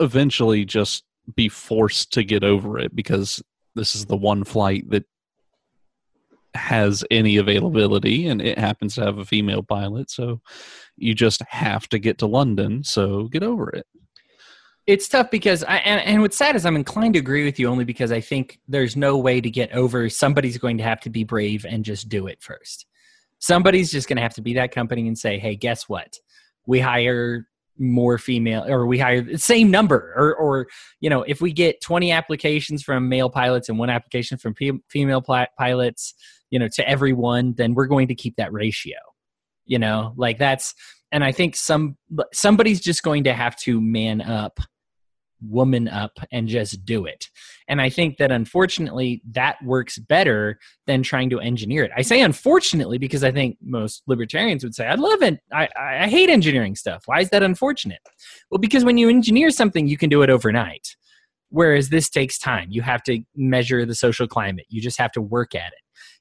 eventually just be forced to get over it because this is the one flight that has any availability and it happens to have a female pilot so you just have to get to london so get over it. It's tough because I, and, and what's sad is i'm inclined to agree with you only because i think there's no way to get over somebody's going to have to be brave and just do it first. Somebody's just going to have to be that company and say hey guess what? We hire more female or we hire the same number or or you know if we get 20 applications from male pilots and one application from female pilots you know to everyone then we're going to keep that ratio you know like that's and i think some somebody's just going to have to man up woman up and just do it. And I think that unfortunately that works better than trying to engineer it. I say unfortunately because I think most libertarians would say, I love it. I, I hate engineering stuff. Why is that unfortunate? Well, because when you engineer something, you can do it overnight. Whereas this takes time. You have to measure the social climate. You just have to work at it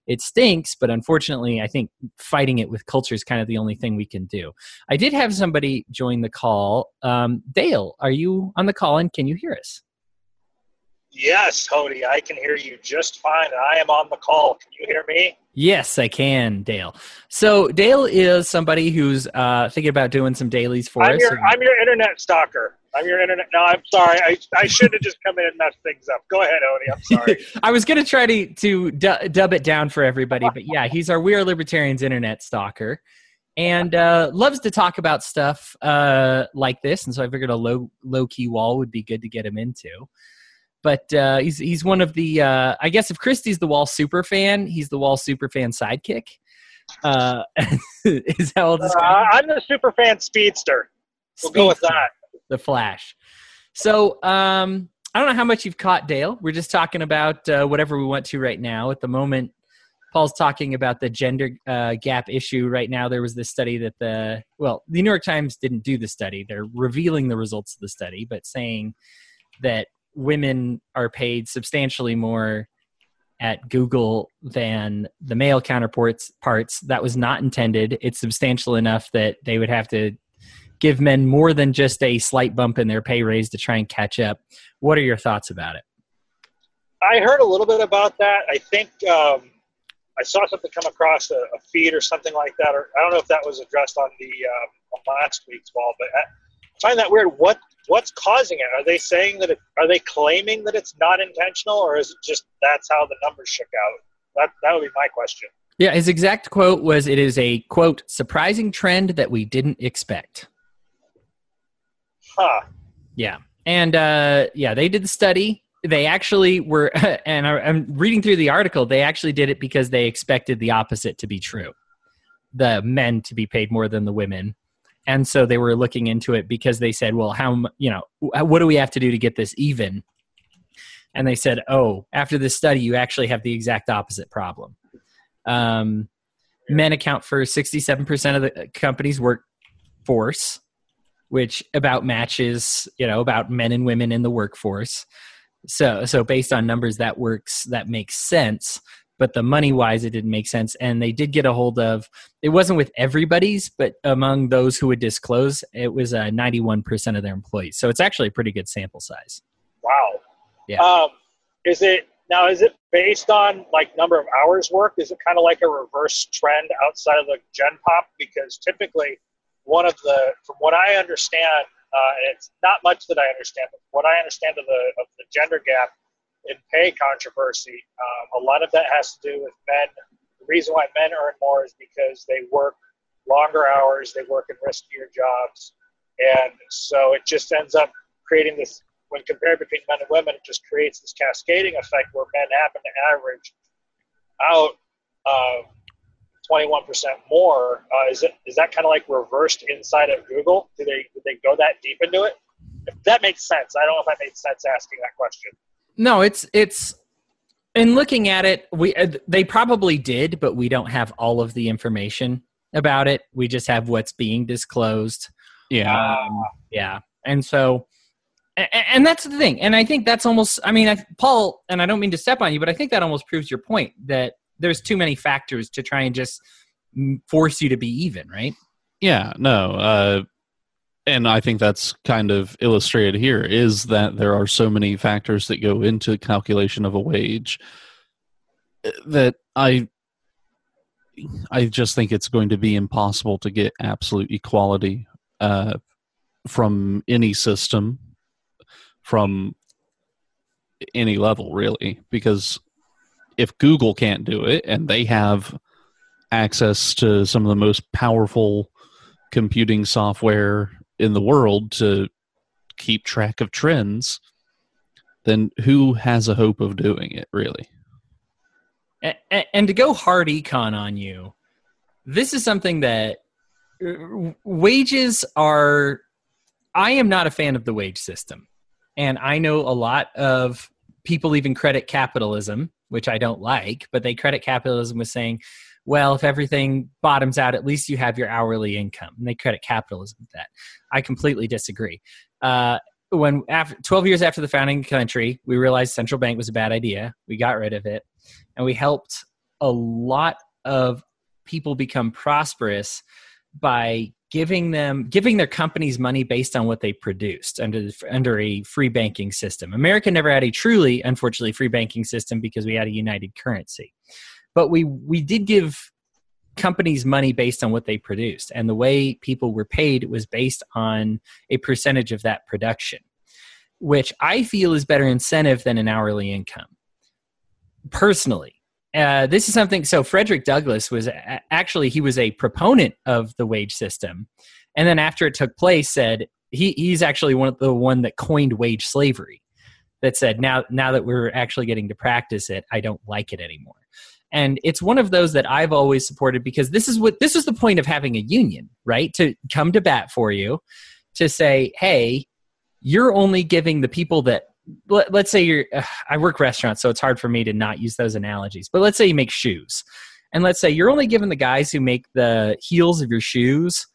it stinks, but unfortunately, I think fighting it with culture is kind of the only thing we can do. I did have somebody join the call. Um, Dale, are you on the call and can you hear us? Yes, Hody, I can hear you just fine. I am on the call. Can you hear me? Yes, I can, Dale. So Dale is somebody who's uh, thinking about doing some dailies for I'm us. Your, I'm your internet stalker. I'm your internet. No, I'm sorry. I, I should have just come in and messed things up. Go ahead, Hody. I'm sorry. I was going to try to to dub it down for everybody, but yeah, he's our We Are Libertarians internet stalker, and uh, loves to talk about stuff uh, like this. And so I figured a low low key WAL would be good to get him into. But uh, he's he's one of the uh, I guess if Christie's the WAL super fan, he's the WAL super fan sidekick. Uh, is how old uh, I'm the super fan speedster. We'll speedster. go with that the Flash. So um, I don't know how much you've caught, Dale. We're just talking about uh, whatever we want to right now. At the moment, Paul's talking about the gender uh, gap issue right now. There was this study that the well, the New York Times didn't do the study. They're revealing the results of the study, but saying that women are paid substantially more at Google than the male counterparts parts. That was not intended. It's substantial enough that they would have to give men more than just a slight bump in their pay raise to try and catch up. What are your thoughts about it? I heard a little bit about that. I think um, I saw something come across a, a, feed or something like that, or I don't know if that was addressed on the um, last week's WAL, but I find that weird. What what's causing it? Are they saying that? It, are they claiming that it's not intentional, or is it just that's how the numbers shook out? That that would be my question. Yeah, his exact quote was, "It is a quote surprising trend that we didn't expect." Huh. Yeah. And uh, yeah, they did the study. They actually were, and I'm reading through the article, they actually did it because they expected the opposite to be true the men to be paid more than the women. And so they were looking into it because they said, well, how, you know, what do we have to do to get this even? And they said, oh, after this study, you actually have the exact opposite problem. Um, men account for 67% of the company's workforce which about matches, you know, about men and women in the workforce. So, so based on numbers, that works. That makes sense. But the money wise, it didn't make sense. And they did get a hold of. It wasn't with everybody's, but among those who would disclose, it was uh, ninety-one percent of their employees. So it's actually a pretty good sample size. Wow. Yeah. Um, is it now? Is it based on like number of hours worked? Is it kind of like a reverse trend outside of the Gen Pop? Because typically one of the, from what I understand, uh, it's not much that I understand, but what I understand of the of the gender gap in pay controversy, um, a lot of that has to do with men. The reason why men earn more is because they work longer hours, they work in riskier jobs, and so it just ends up creating this. When compared between men and women, it just creates this cascading effect where men happen to average out. Uh, 21% more. Uh, is it is that kind of like reversed inside of Google? Do they do they go that deep into it? If that makes sense. I don't know if that made sense asking that question. No, it's it's in looking at it, we uh, they probably did, but we don't have all of the information about it. We just have what's being disclosed. Yeah, um, yeah, and so. And, and that's the thing, and I think that's almost. I mean, I, Paul, and I don't mean to step on you, but I think that almost proves your point that there's too many factors to try and just force you to be even, right? Yeah, no. Uh, and I think that's kind of illustrated here is that there are so many factors that go into calculation of a wage that I I just think it's going to be impossible to get absolute equality uh, from any system from any level really because if Google can't do it and they have access to some of the most powerful computing software in the world to keep track of trends, then who has a hope of doing it really? And, to go hard econ on you, this is something that uh, wages are. I am not a fan of the wage system. And I know a lot of people even credit capitalism, which I don't like, but they credit capitalism with saying, well, if everything bottoms out, at least you have your hourly income. And they credit capitalism with that. I completely disagree. Uh, when after 12 years after the founding of the country, we realized central bank was a bad idea. We got rid of it, and we helped a lot of people become prosperous by giving them giving their companies money based on what they produced under under a free banking system. America never had a truly, unfortunately, free banking system because we had a united currency but we we did give companies money based on what they produced and the way people were paid was based on a percentage of that production which i feel is better incentive than an hourly income. Personally uh, this is something so frederick douglass was actually he was a proponent of the wage system and then after it took place said he, he's actually one of the one that coined wage slavery that said now now that we're actually getting to practice it i don't like it anymore and it's one of those that I've always supported because this is what this is the point of having a union, right? To come to bat for you, to say, hey, you're only giving the people that let, us say you're uh, I work restaurants, so it's hard for me to not use those analogies. But let's say you make shoes. And let's say you're only giving the guys who make the heels of your shoes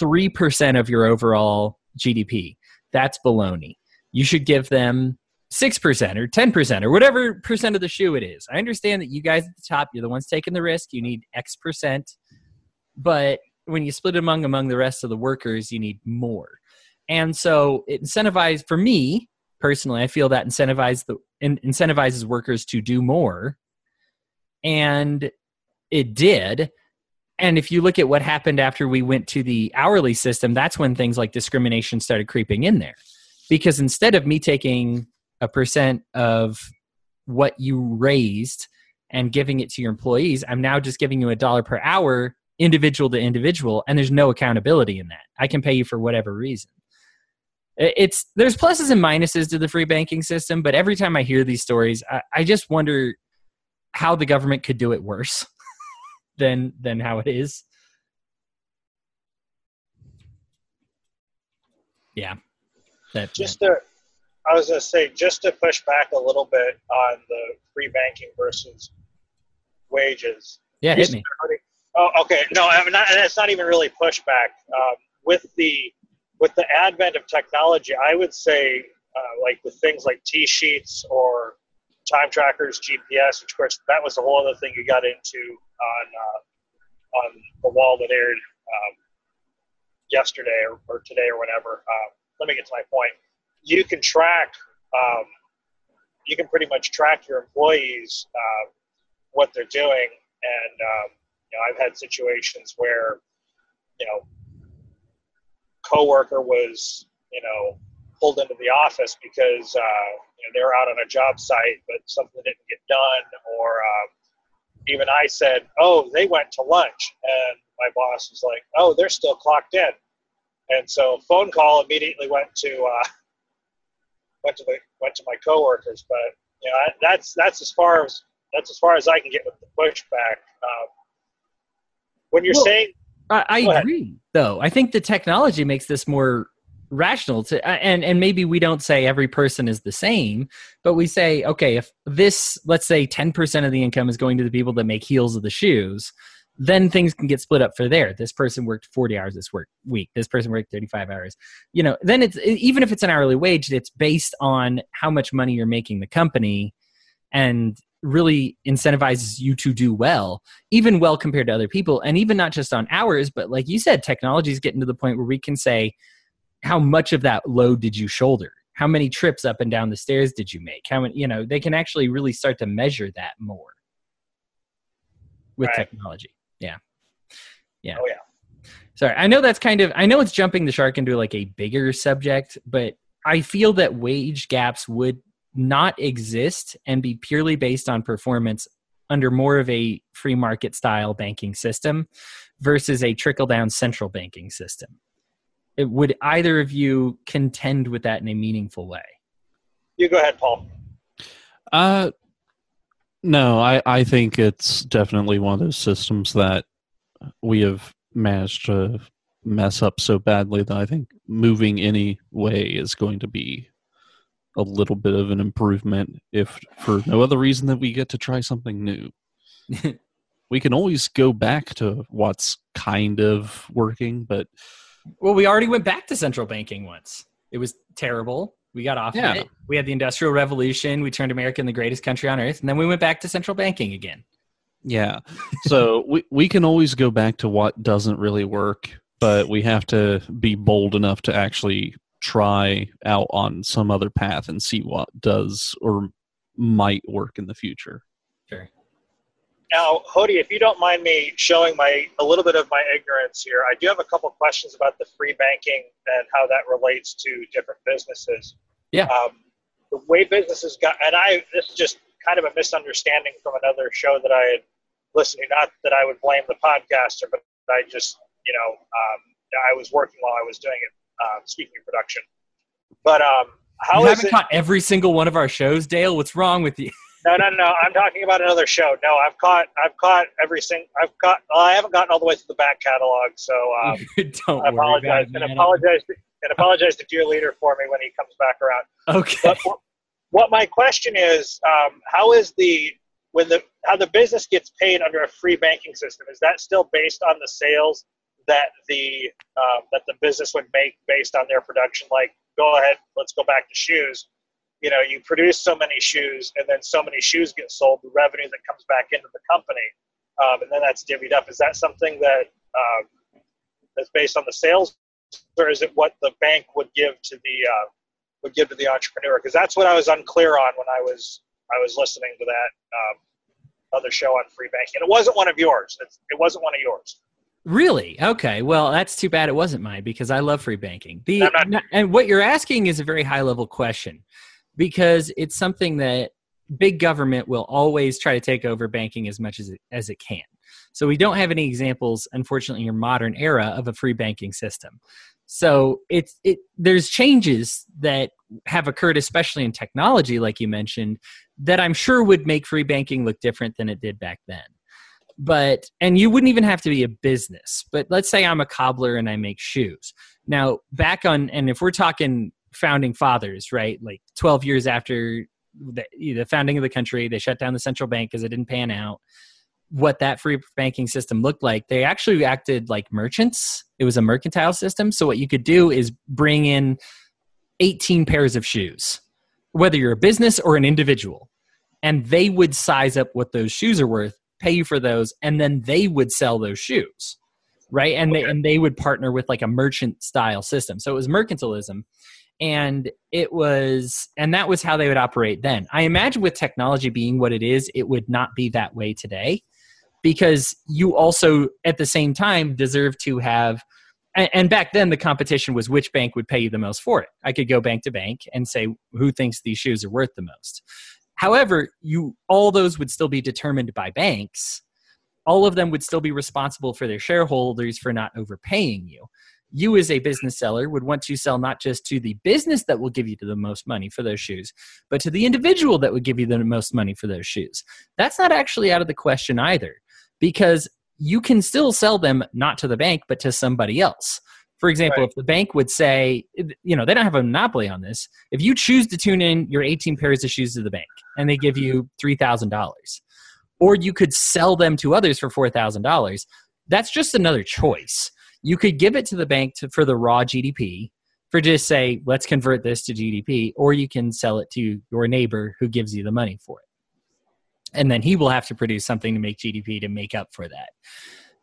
3% of your overall GDP. That's baloney. You should give them 6% or 10% or whatever percent of the shoe it is. I understand that you guys at the top, you're the ones taking the risk. You need X percent. But when you split it among among the rest of the workers, you need more. And so it incentivizes for me personally, I feel that incentivizes the incentivizes workers to do more. And it did. And if you look at what happened after we went to the hourly system, that's when things like discrimination started creeping in there. Because instead of me taking a percent of what you raised and giving it to your employees. I'm now just giving you a dollar per hour, individual to individual, and there's no accountability in that. I can pay you for whatever reason. It's there's pluses and minuses to the free banking system, but every time I hear these stories, I, I just wonder how the government could do it worse than than how it is. Yeah. That, just to I was going to say, just to push back a little bit on the free banking versus wages. Yeah, hit me. Oh, okay. No, I mean, not, and it's not even really pushback. Um, with the with the advent of technology, I would say, uh, like with things like TSheets or time trackers, GPS, which of course that was a whole other thing you got into on uh, on the WAL that aired um, yesterday or, or, today or whatever. Uh, let me get to my point you can track, um, you can pretty much track your employees, uh, what they're doing. And, um, you know, I've had situations where, you know, coworker was, you know, pulled into the office because, uh, you know, they were out on a job site, but something didn't get done. Or um, even I said, oh, they went to lunch. And my boss was like, oh, they're still clocked in. And so phone call immediately went to uh, went to the went to my coworkers. But you know, that's that's as far as that's as far as I can get with the pushback. Um, when you're well, saying, I, I agree, though. I think the technology makes this more rational to and and maybe we don't say every person is the same but we say okay if this let's say 10% of the income is going to the people that make heels of the shoes then things can get split up for there. This person worked 40 hours this work week. This person worked 35 hours. You know, then it's even if it's an hourly wage, it's based on how much money you're making the company and really incentivizes you to do well, even well compared to other people, and even not just on hours, but like you said, technology is getting to the point where we can say, how much of that load did you shoulder? How many trips up and down the stairs did you make? How many, you know, they can actually really start to measure that more with Right. technology. Yeah. Yeah. Oh yeah. Sorry, I know that's kind of I know it's jumping the shark into like a bigger subject, but I feel that wage gaps would not exist and be purely based on performance under more of a free market style banking system versus a trickle down central banking system. It, would either of you contend with that in a meaningful way? You go ahead, Paul. Uh, no, I, I think it's definitely one of those systems that we have managed to mess up so badly that I think moving any way is going to be a little bit of an improvement, if for no other reason that we get to try something new. we can always go back to what's kind of working, but Well, we already went back to central banking once. It was terrible. We got off Yeah. of it. We had the Industrial Revolution. We turned America in the greatest country on earth. And then we went back to central banking again. Yeah. So we we can always go back to what doesn't really work, but we have to be bold enough to actually try out on some other path and see what does or might work in the future. Sure. Now, Hody, if you don't mind me showing my a little bit of my ignorance here, I do have a couple questions about the free banking and how that relates to different businesses. Yeah. Um, the way businesses got, and I this is just kind of a misunderstanding from another show that I had listened to. Not that I would blame the podcaster, but I just you know um, I was working while I was doing it. Um, speaking of production, but um, how you is haven't it? caught every single one of our shows, Dale. What's wrong with you? No, no, no. I'm talking about another show. No, I've caught, I've caught every single, I've caught, well, I haven't gotten all the way through the back catalog. So um, Don't I worry about apologize and apologize to, and apologize to dear leader for me when he comes back around. Okay. But what- what my question is, um, how is the when the how the business gets paid under a free banking system? Is that still based on the sales that the um, that the business would make based on their production? Like, go ahead, let's go back to shoes. You know, you produce so many shoes, and then so many shoes get sold. The revenue that comes back into the company, um, and then that's divvied up. Is that something that um, that's based on the sales, or is it what the bank would give to the uh, would give to the entrepreneur? Because that's what I was unclear on when I was I was listening to that um, other show on free banking. And it wasn't one of yours. It's, it wasn't one of yours. Really? Okay. Well, that's too bad it wasn't mine because I love free banking. The not- and what you're asking is a very high level question because it's something that big government will always try to take over banking as much as it, as it can. So we don't have any examples, unfortunately, in your modern era of a free banking system. So it's it. There's changes that have occurred, especially in technology, like you mentioned, that I'm sure would make free banking look different than it did back then but and you wouldn't even have to be a business but let's say i'm a cobbler and i make shoes now back on and if we're talking founding fathers right? Like 12 years after the, the founding of the country they shut down the central bank because it didn't pan out. What that free banking system looked like they actually acted like merchants. It was a mercantile system. So what you could do is bring in 18 pairs of shoes whether you're a business or an individual. And they would size up what those shoes are worth pay you for those and then they would sell those shoes right? And they and they would partner with like a merchant style system. So it was mercantilism and it was and that was how they would operate then i imagine with technology being what it is it would not be that way today because you also at the same time deserve to have and, back then the competition was which bank would pay you the most for it i could go bank to bank and say who thinks these shoes are worth the most However, you all those would still be determined by banks. All of them would still be responsible for their shareholders for not overpaying you. You, as a business seller, would want to sell not just to the business that will give you the most money for those shoes, but to the individual that would give you the most money for those shoes. That's not actually out of the question either, because you can still sell them not to the bank, but to somebody else. For example, Right. if the bank would say, you know, they don't have a monopoly on this. If you choose to tune in your 18 pairs of shoes to the bank and they give you $3,000, or you could sell them to others for $4,000, that's just another choice. You could give it to the bank to, for the raw GDP, for just say, let's convert this to GDP, or you can sell it to your neighbor who gives you the money for it. and then he will have to produce something to make GDP to make up for that.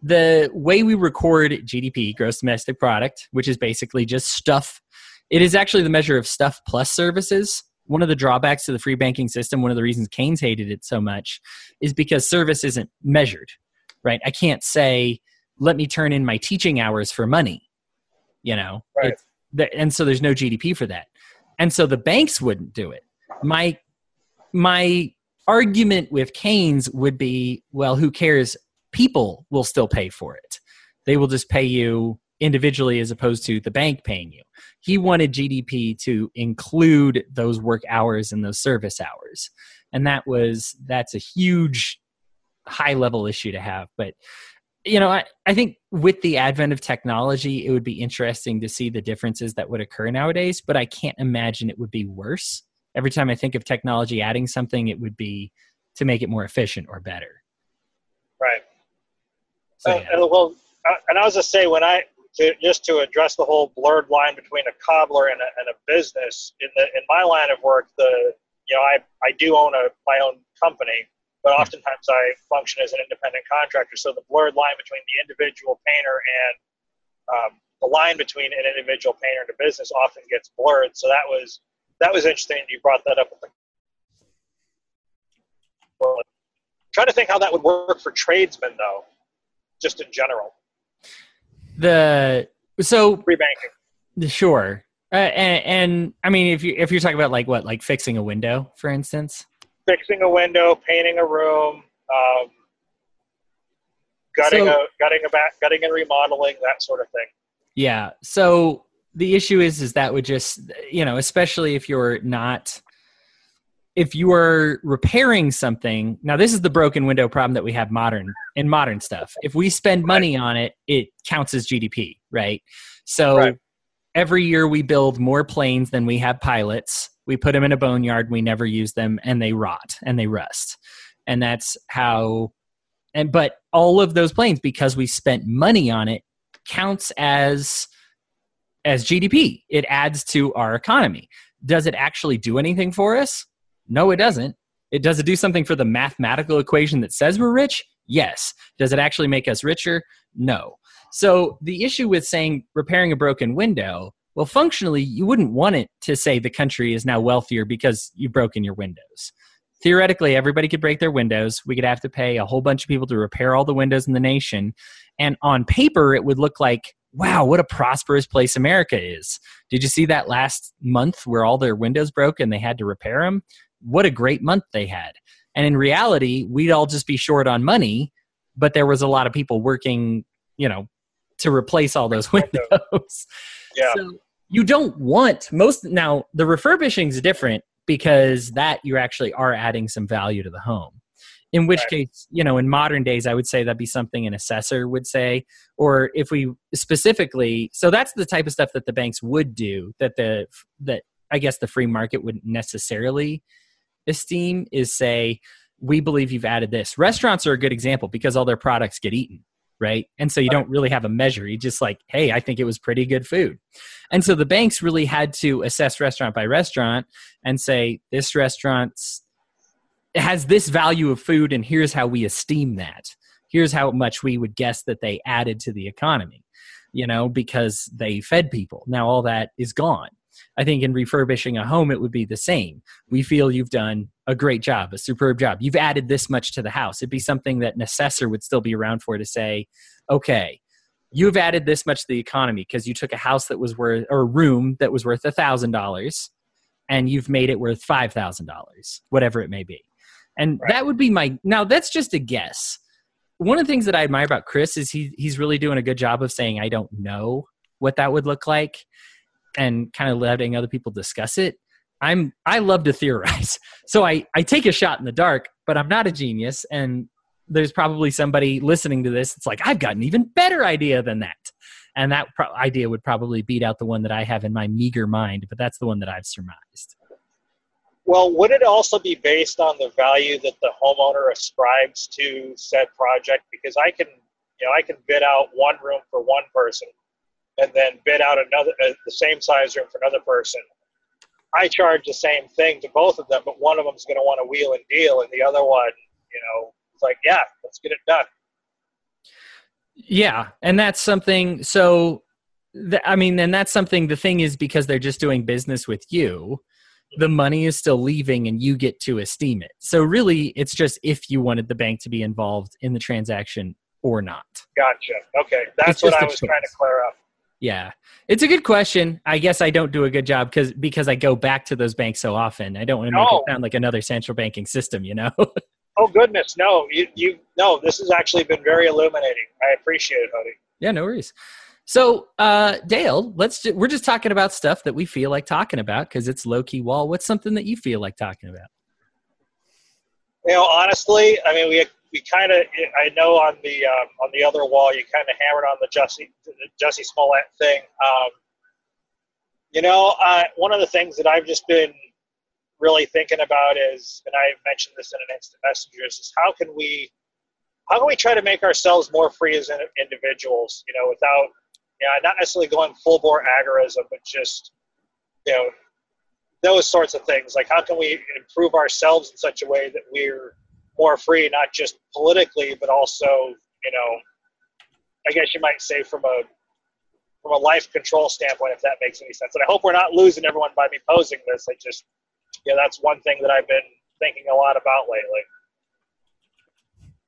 The way we record GDP, gross domestic product, which is basically just stuff, it is actually the measure of stuff plus services. One of the drawbacks to the free banking system, one of the reasons Keynes hated it so much, is because service isn't measured, right? I can't say, let me turn in my teaching hours for money, you know? Right. and so there's no GDP for that. And so the banks wouldn't do it. My my argument with Keynes would be, well, who cares? People will still pay for it. They will just pay you individually as opposed to the bank paying you. He wanted GDP to include those work hours and those service hours. And that was that's a huge high level issue to have. But you know, I, I think with the advent of technology, it would be interesting to see the differences that would occur nowadays, but I can't imagine it would be worse every time I think of technology adding something, it would be to make it more efficient or better. Right. So, yeah. and, well, uh, and I was just say when I to, just to address the whole blurred line between a cobbler and a, and a business in the in my line of work, the you know I I do own a my own company, but oftentimes I function as an independent contractor. So the blurred line between the individual painter and um, the line between an individual painter and a business often gets blurred. So that was that was interesting. You brought that up. With the, well, trying to think how that would work for tradesmen, though, just in general. the so Free banking. sure, uh, and, and I mean if you if you're talking about like what like fixing a window, for instance, fixing a window, painting a room, um, gutting So- a gutting a back, gutting and remodeling, that sort of thing. Yeah. So the issue is, is that would just, you know, especially if you're not, if you are repairing something. Now, this is the broken window problem that we have modern in modern stuff. If we spend money on it, it counts as GDP, right? So Right. every year we build more planes than we have pilots. We put them in a boneyard. We never use them, and they rot and they rust. And that's how. And but all of those planes, because we spent money on it, counts as as GDP. It adds to our economy. Does it actually do anything for us? No, it doesn't. It does it do something for the mathematical equation that says we're rich? Yes. Does it actually make us richer? No. So the issue with saying repairing a broken window, well, functionally, you wouldn't want it to say the country is now wealthier because you've broken your windows. Theoretically, everybody could break their windows. We could have to pay a whole bunch of people to repair all the windows in the nation. And on paper, it would look like, wow, what a prosperous place America is. Did you see that last month where all their windows broke and they had to repair them? What a great month they had. And in reality, we'd all just be short on money, but there was a lot of people working, you know, to replace all those windows. Yeah. So you don't want most now the refurbishing is different because that you actually are adding some value to the home. In which Right. case, you know, in modern days, I would say that'd be something an assessor would say, or if we specifically, so that's the type of stuff that the banks would do that the that I guess the free market wouldn't necessarily esteem is say, we believe you've added this. Restaurants are a good example because all their products get eaten, right? And so you don't really have a measure. You just like, hey, I think it was pretty good food. And so the banks really had to assess restaurant by restaurant and say, this restaurant's has this value of food, and here's how we esteem that. Here's how much we would guess that they added to the economy, you know, because they fed people. Now all that is gone. I think in refurbishing a home, it would be the same. We feel you've done a great job, a superb job. You've added this much to the house. It'd be something that an assessor would still be around for to say, okay, you've added this much to the economy because you took a house that was worth, or a room that was worth a thousand dollars, and you've made it worth five thousand dollars, whatever it may be. And Right. that would be my now. That's just a guess. One of the things that I admire about Chris is he he's really doing a good job of saying I don't know what that would look like, and kind of letting other people discuss it. I'm I love to theorize, so I I take a shot in the dark, but I'm not a genius, and there's probably somebody listening to this. It's like I've got an even better idea than that, and that pro- idea would probably beat out the one that I have in my meager mind. But that's the one that I've surmised. Well, would it also be based on the value that the homeowner ascribes to said project? Because I can, you know, I can bid out one room for one person, and then bid out another uh, the same size room for another person. I charge the same thing to both of them, but one of them is going to want to wheel and deal, and the other one You know, it's like, yeah, let's get it done. Yeah, and that's something. So, th- I mean, and that's something. The thing is, because they're just doing business with you, the money is still leaving, and you get to esteem it. So, really, it's just if you wanted the bank to be involved in the transaction or not. Gotcha. Okay, that's what I was trying to choice. clear up. Yeah, it's a good question. I guess I don't do a good job because because I go back to those banks so often. I don't want to make it sound like another central banking system. You know. Oh goodness, no, you you no. This has actually been very illuminating. I appreciate it, Hody. Yeah, no worries. So, uh, Dale, let's ju- we're just talking about stuff that we feel like talking about because it's low key WAL. What's something that you feel like talking about? You know, honestly, I mean, we we kind of I know on the um, on the other WAL you kind of hammered on the Jussie Jussie Smollett thing. Um, you know, uh, one of the things that I've just been really thinking about is, and I mentioned this in an instant messengers, is how can we how can we try to make ourselves more free as in- individuals? You know, without you know, not necessarily going full bore agorism, but just you know those sorts of things. Like, how can we improve ourselves in such a way that we're more free, not just politically, but also, you know, I guess you might say from a from a life control standpoint, if that makes any sense. And I hope we're not losing everyone by me posing this. I just, yeah, that's one thing that I've been thinking a lot about lately.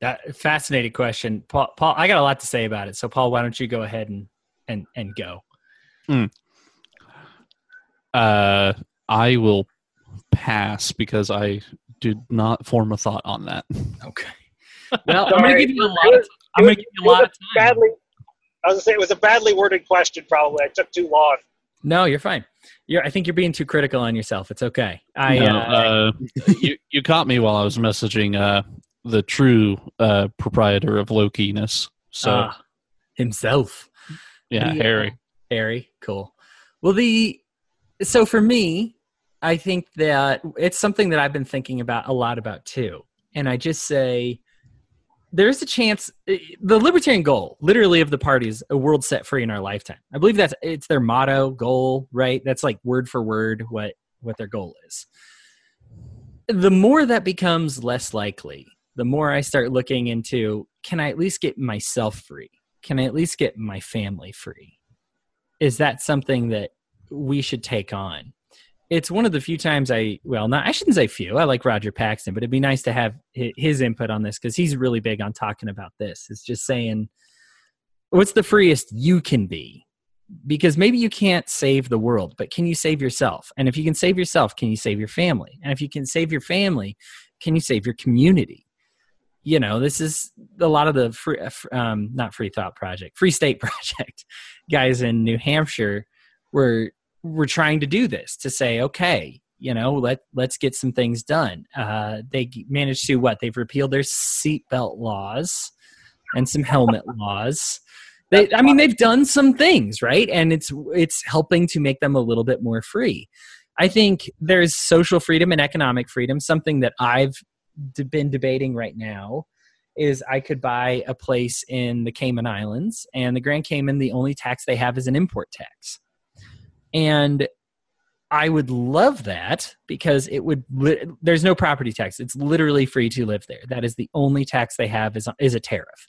That fascinating question, Paul. Paul, I got a lot to say about it. So, Paul, why don't you go ahead and and and go? Uh, I will pass because I did not form a thought on that. Okay. Well, I'm going to give you a lot. Of, I'm going to give you a It was lot of time. badly. I was gonna say it was a badly worded question. Probably I took too long. No, you're fine. You're. I think you're being too critical on yourself. It's okay. I. No, uh, uh, you you caught me while I was messaging uh, the true uh, proprietor of Lokiness. So ah, himself. yeah, the, uh, Harry. Harry, cool. Well, the so for me, I think that it's something that I've been thinking about a lot about too. And I just say there's a chance eh, the libertarian goal literally of the party is a world set free in our lifetime. I believe that's it's their motto, goal, right? That's like word for word what what their goal is. The more that becomes less likely, the more I start looking into can I at least get myself free? Can I at least get my family free? Is that something that we should take on? It's one of the few times I, well, not, I shouldn't say few. I like Roger Paxton, but it'd be nice to have his input on this because he's really big on talking about this. It's just saying, what's the freest you can be? Because maybe you can't save the world, but can you save yourself? And if you can save yourself, can you save your family? And if you can save your family, can you save your community? you know this is a lot of the free um, not free thought project free state project guys in new hampshire were were trying to do this to say okay you know let let's get some things done. Uh, they managed to what they've repealed their seatbelt laws and some helmet laws. They, i mean they've done some things right? And it's it's helping to make them a little bit more free. I think there's social freedom and economic freedom. Something that i've been debating right now is I could buy a place in the Cayman Islands, and the Grand Cayman, the only tax they have is an import tax. And I would love that because it would. Li- there's no property tax; it's literally free to live there. That is the only tax they have is is a tariff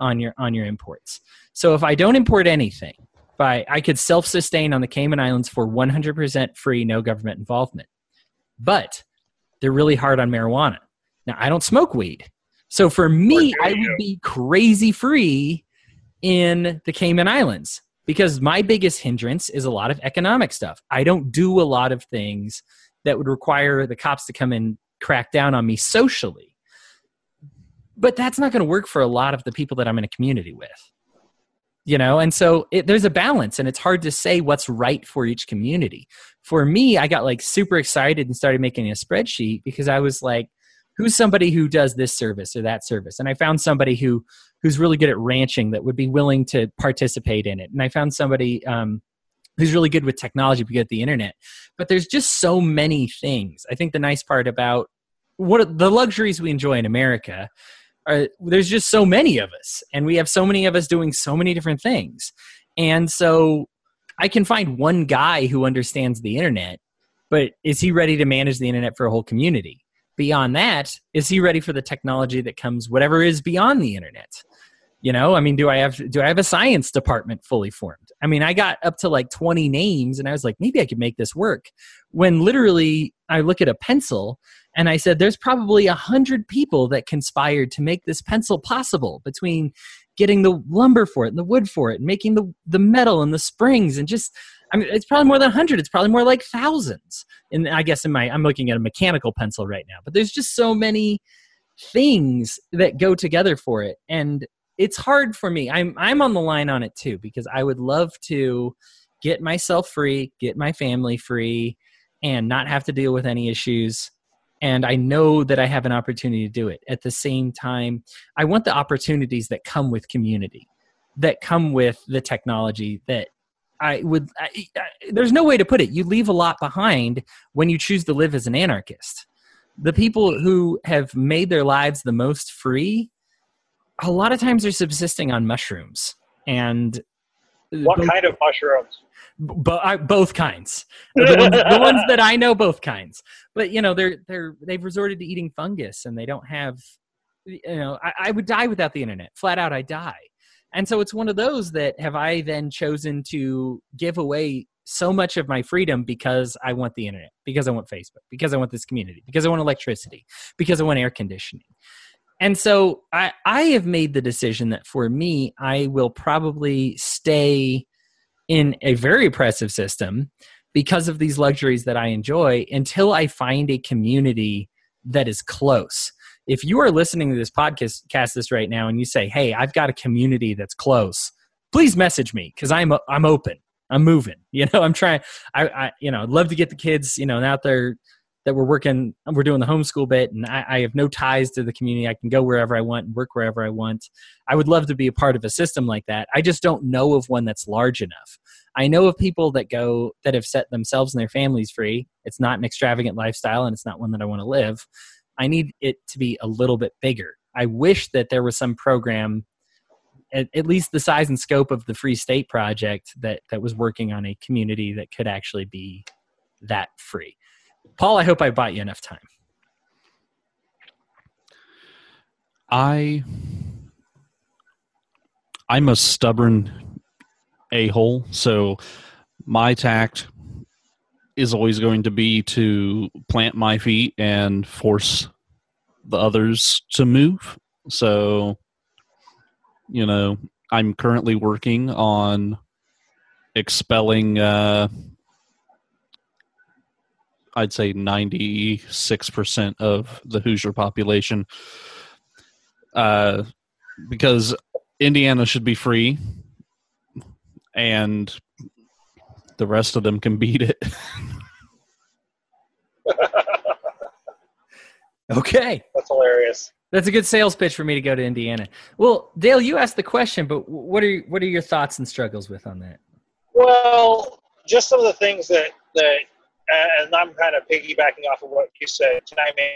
on your on your imports. So if I don't import anything, I, I could self sustain on the Cayman Islands for 100% free, no government involvement. But they're really hard on marijuana. Now, I don't smoke weed. So for me, I would be crazy free in the Cayman Islands because my biggest hindrance is a lot of economic stuff. I don't do a lot of things that would require the cops to come and crack down on me socially. But that's not going to work for a lot of the people that I'm in a community with. You know, and so it, there's a balance, and it's hard to say what's right for each community. For me, I got like super excited and started making a spreadsheet because I was like, who's somebody who does this service or that service? And I found somebody who who's really good at ranching that would be willing to participate in it. And I found somebody um, who's really good with technology, good at the internet. But there's just so many things. I think the nice part about what the luxuries we enjoy in America are there's just so many of us, and we have so many of us doing so many different things. And so I can find one guy who understands the internet, but is he ready to manage the internet for a whole community? beyond that, is he ready for the technology that comes whatever is beyond the internet? You know, I mean, do I have do I have a science department fully formed? I mean, I got up to like 20 names and I was like, maybe I could make this work. When literally I look at a pencil and I said, there's probably a hundred people that conspired to make this pencil possible between getting the lumber for it and the wood for it and making the, the metal and the springs and just I mean, it's probably more than 100. It's probably more like thousands. And I guess in my, I'm looking at a mechanical pencil right now, but there's just so many things that go together for it. And it's hard for me. I'm, I'm on the line on it too, because I would love to get myself free, get my family free, and not have to deal with any issues. And I know that I have an opportunity to do it. At the same time, I want the opportunities that come with community, that come with the technology that I would. I, I, there's no way to put it. You leave a lot behind when you choose to live as an anarchist. The people who have made their lives the most free, a lot of times they're subsisting on mushrooms and. Uh, what both, kind of mushrooms? Bo- both kinds. The ones, the ones that I know, both kinds. But you know, they're they're they've resorted to eating fungus, and they don't have. You know, I, I would die without the internet. Flat out, I die and so it's one of those that have I then chosen to give away so much of my freedom because I want the internet, because I want Facebook, because I want this community, because I want electricity, because I want air conditioning. And so I, I have made the decision that for me, I will probably stay in a very oppressive system because of these luxuries that I enjoy until I find a community that is close. If you are listening to this podcast cast this right now and you say hey i've got a community that's close please message me because i'm i'm open. I'm moving. You know i'm trying i, I you know i'd love to get the kids you know out there that we're working we're doing the homeschool bit and I, I have no ties to the community. I can go wherever i want and work wherever i want. I would love to be a part of a system like that. I just don't know of one that's large enough. I know of people that go that have set themselves and their families free. It's not an extravagant lifestyle and it's not one that i want to live. I need it to be a little bit bigger. I wish that there was some program, at, at least the size and scope of the Free State Project, that that was working on a community that could actually be that free. Paul, I hope I bought you enough time. I I'm a stubborn a hole, so my tact is always going to be to plant my feet and force the others to move. So, you know, I'm currently working on expelling, uh, I'd say 96% of the Hoosier population. Uh, because Indiana should be free and the rest of them can beat it. okay. That's hilarious. That's a good sales pitch for me to go to Indiana. Well, Dale, you asked the question, but what are what are your thoughts and struggles with on that? Well, just some of the things that that, and I'm kind of piggybacking off of what you said. Can I make?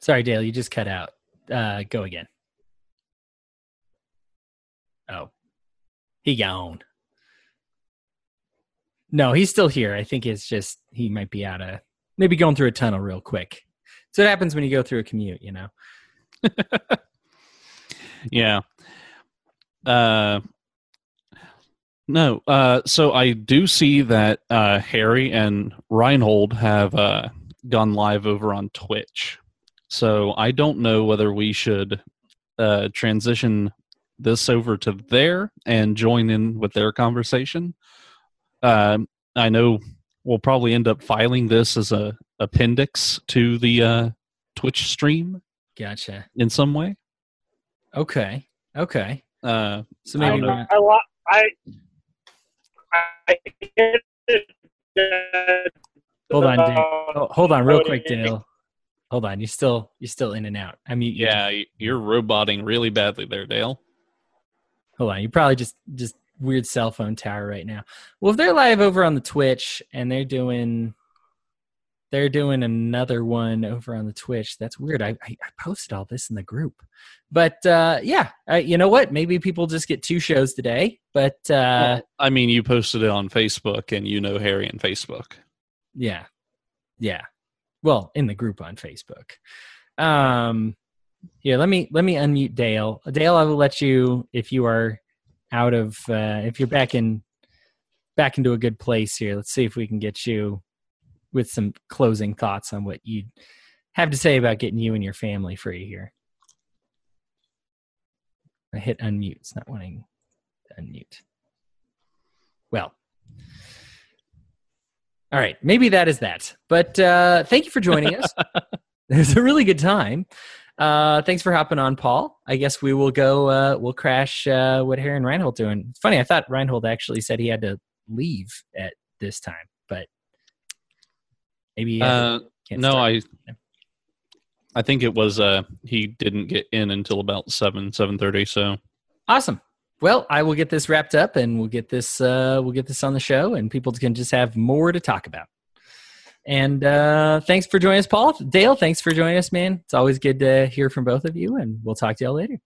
Sorry, Dale, you just cut out. Uh, go again. Oh, he gone. No, he's still here. I think it's just he might be out of maybe going through a tunnel real quick. So it happens when you go through a commute, you know. yeah. Uh no, uh so I do see that uh Harry and Reinhold have uh gone live over on Twitch. So I don't know whether we should uh transition this over to there and join in with their conversation. Uh, I know we'll probably end up filing this as a appendix to the uh, Twitch stream. Gotcha. In some way. Okay. Okay. Uh, so maybe I, I, I, I hold on, Dale. hold on, real quick, Dale. Hold on, you're still you're still in and out. I mean, yeah, you're roboting really badly there, Dale. Hold on, you probably just just weird cell phone tower right now. Well, if they're live over on the Twitch and they're doing they're doing another one over on the Twitch. That's weird. I, I, I posted all this in the group, but uh, yeah, uh, you know what? Maybe people just get two shows today. But uh, well, I mean, you posted it on Facebook, and you know Harry and Facebook. Yeah, Yeah. Well, in the group on Facebook. Um, here, let me let me unmute Dale. Dale, I will let you if you are out of uh, if you're back in back into a good place here. Let's see if we can get you with some closing thoughts on what you have to say about getting you and your family free here. I hit unmute. It's not wanting to unmute. Well, all right. Maybe that is that. But uh, thank you for joining us. it was a really good time. Uh, thanks for hopping on, Paul. I guess we will go. Uh, we'll crash uh, what Harry and Reinhold doing. It's funny. I thought Reinhold actually said he had to leave at this time, but maybe Uh, can't no, start. I I think it was uh he didn't get in until about seven seven thirty. So Awesome. Well, I will get this wrapped up, and we'll get this uh, we'll get this on the show, and people can just have more to talk about. And uh, thanks for joining us, Paul. Dale, thanks for joining us, man. It's always good to hear from both of you, and we'll talk to y'all later.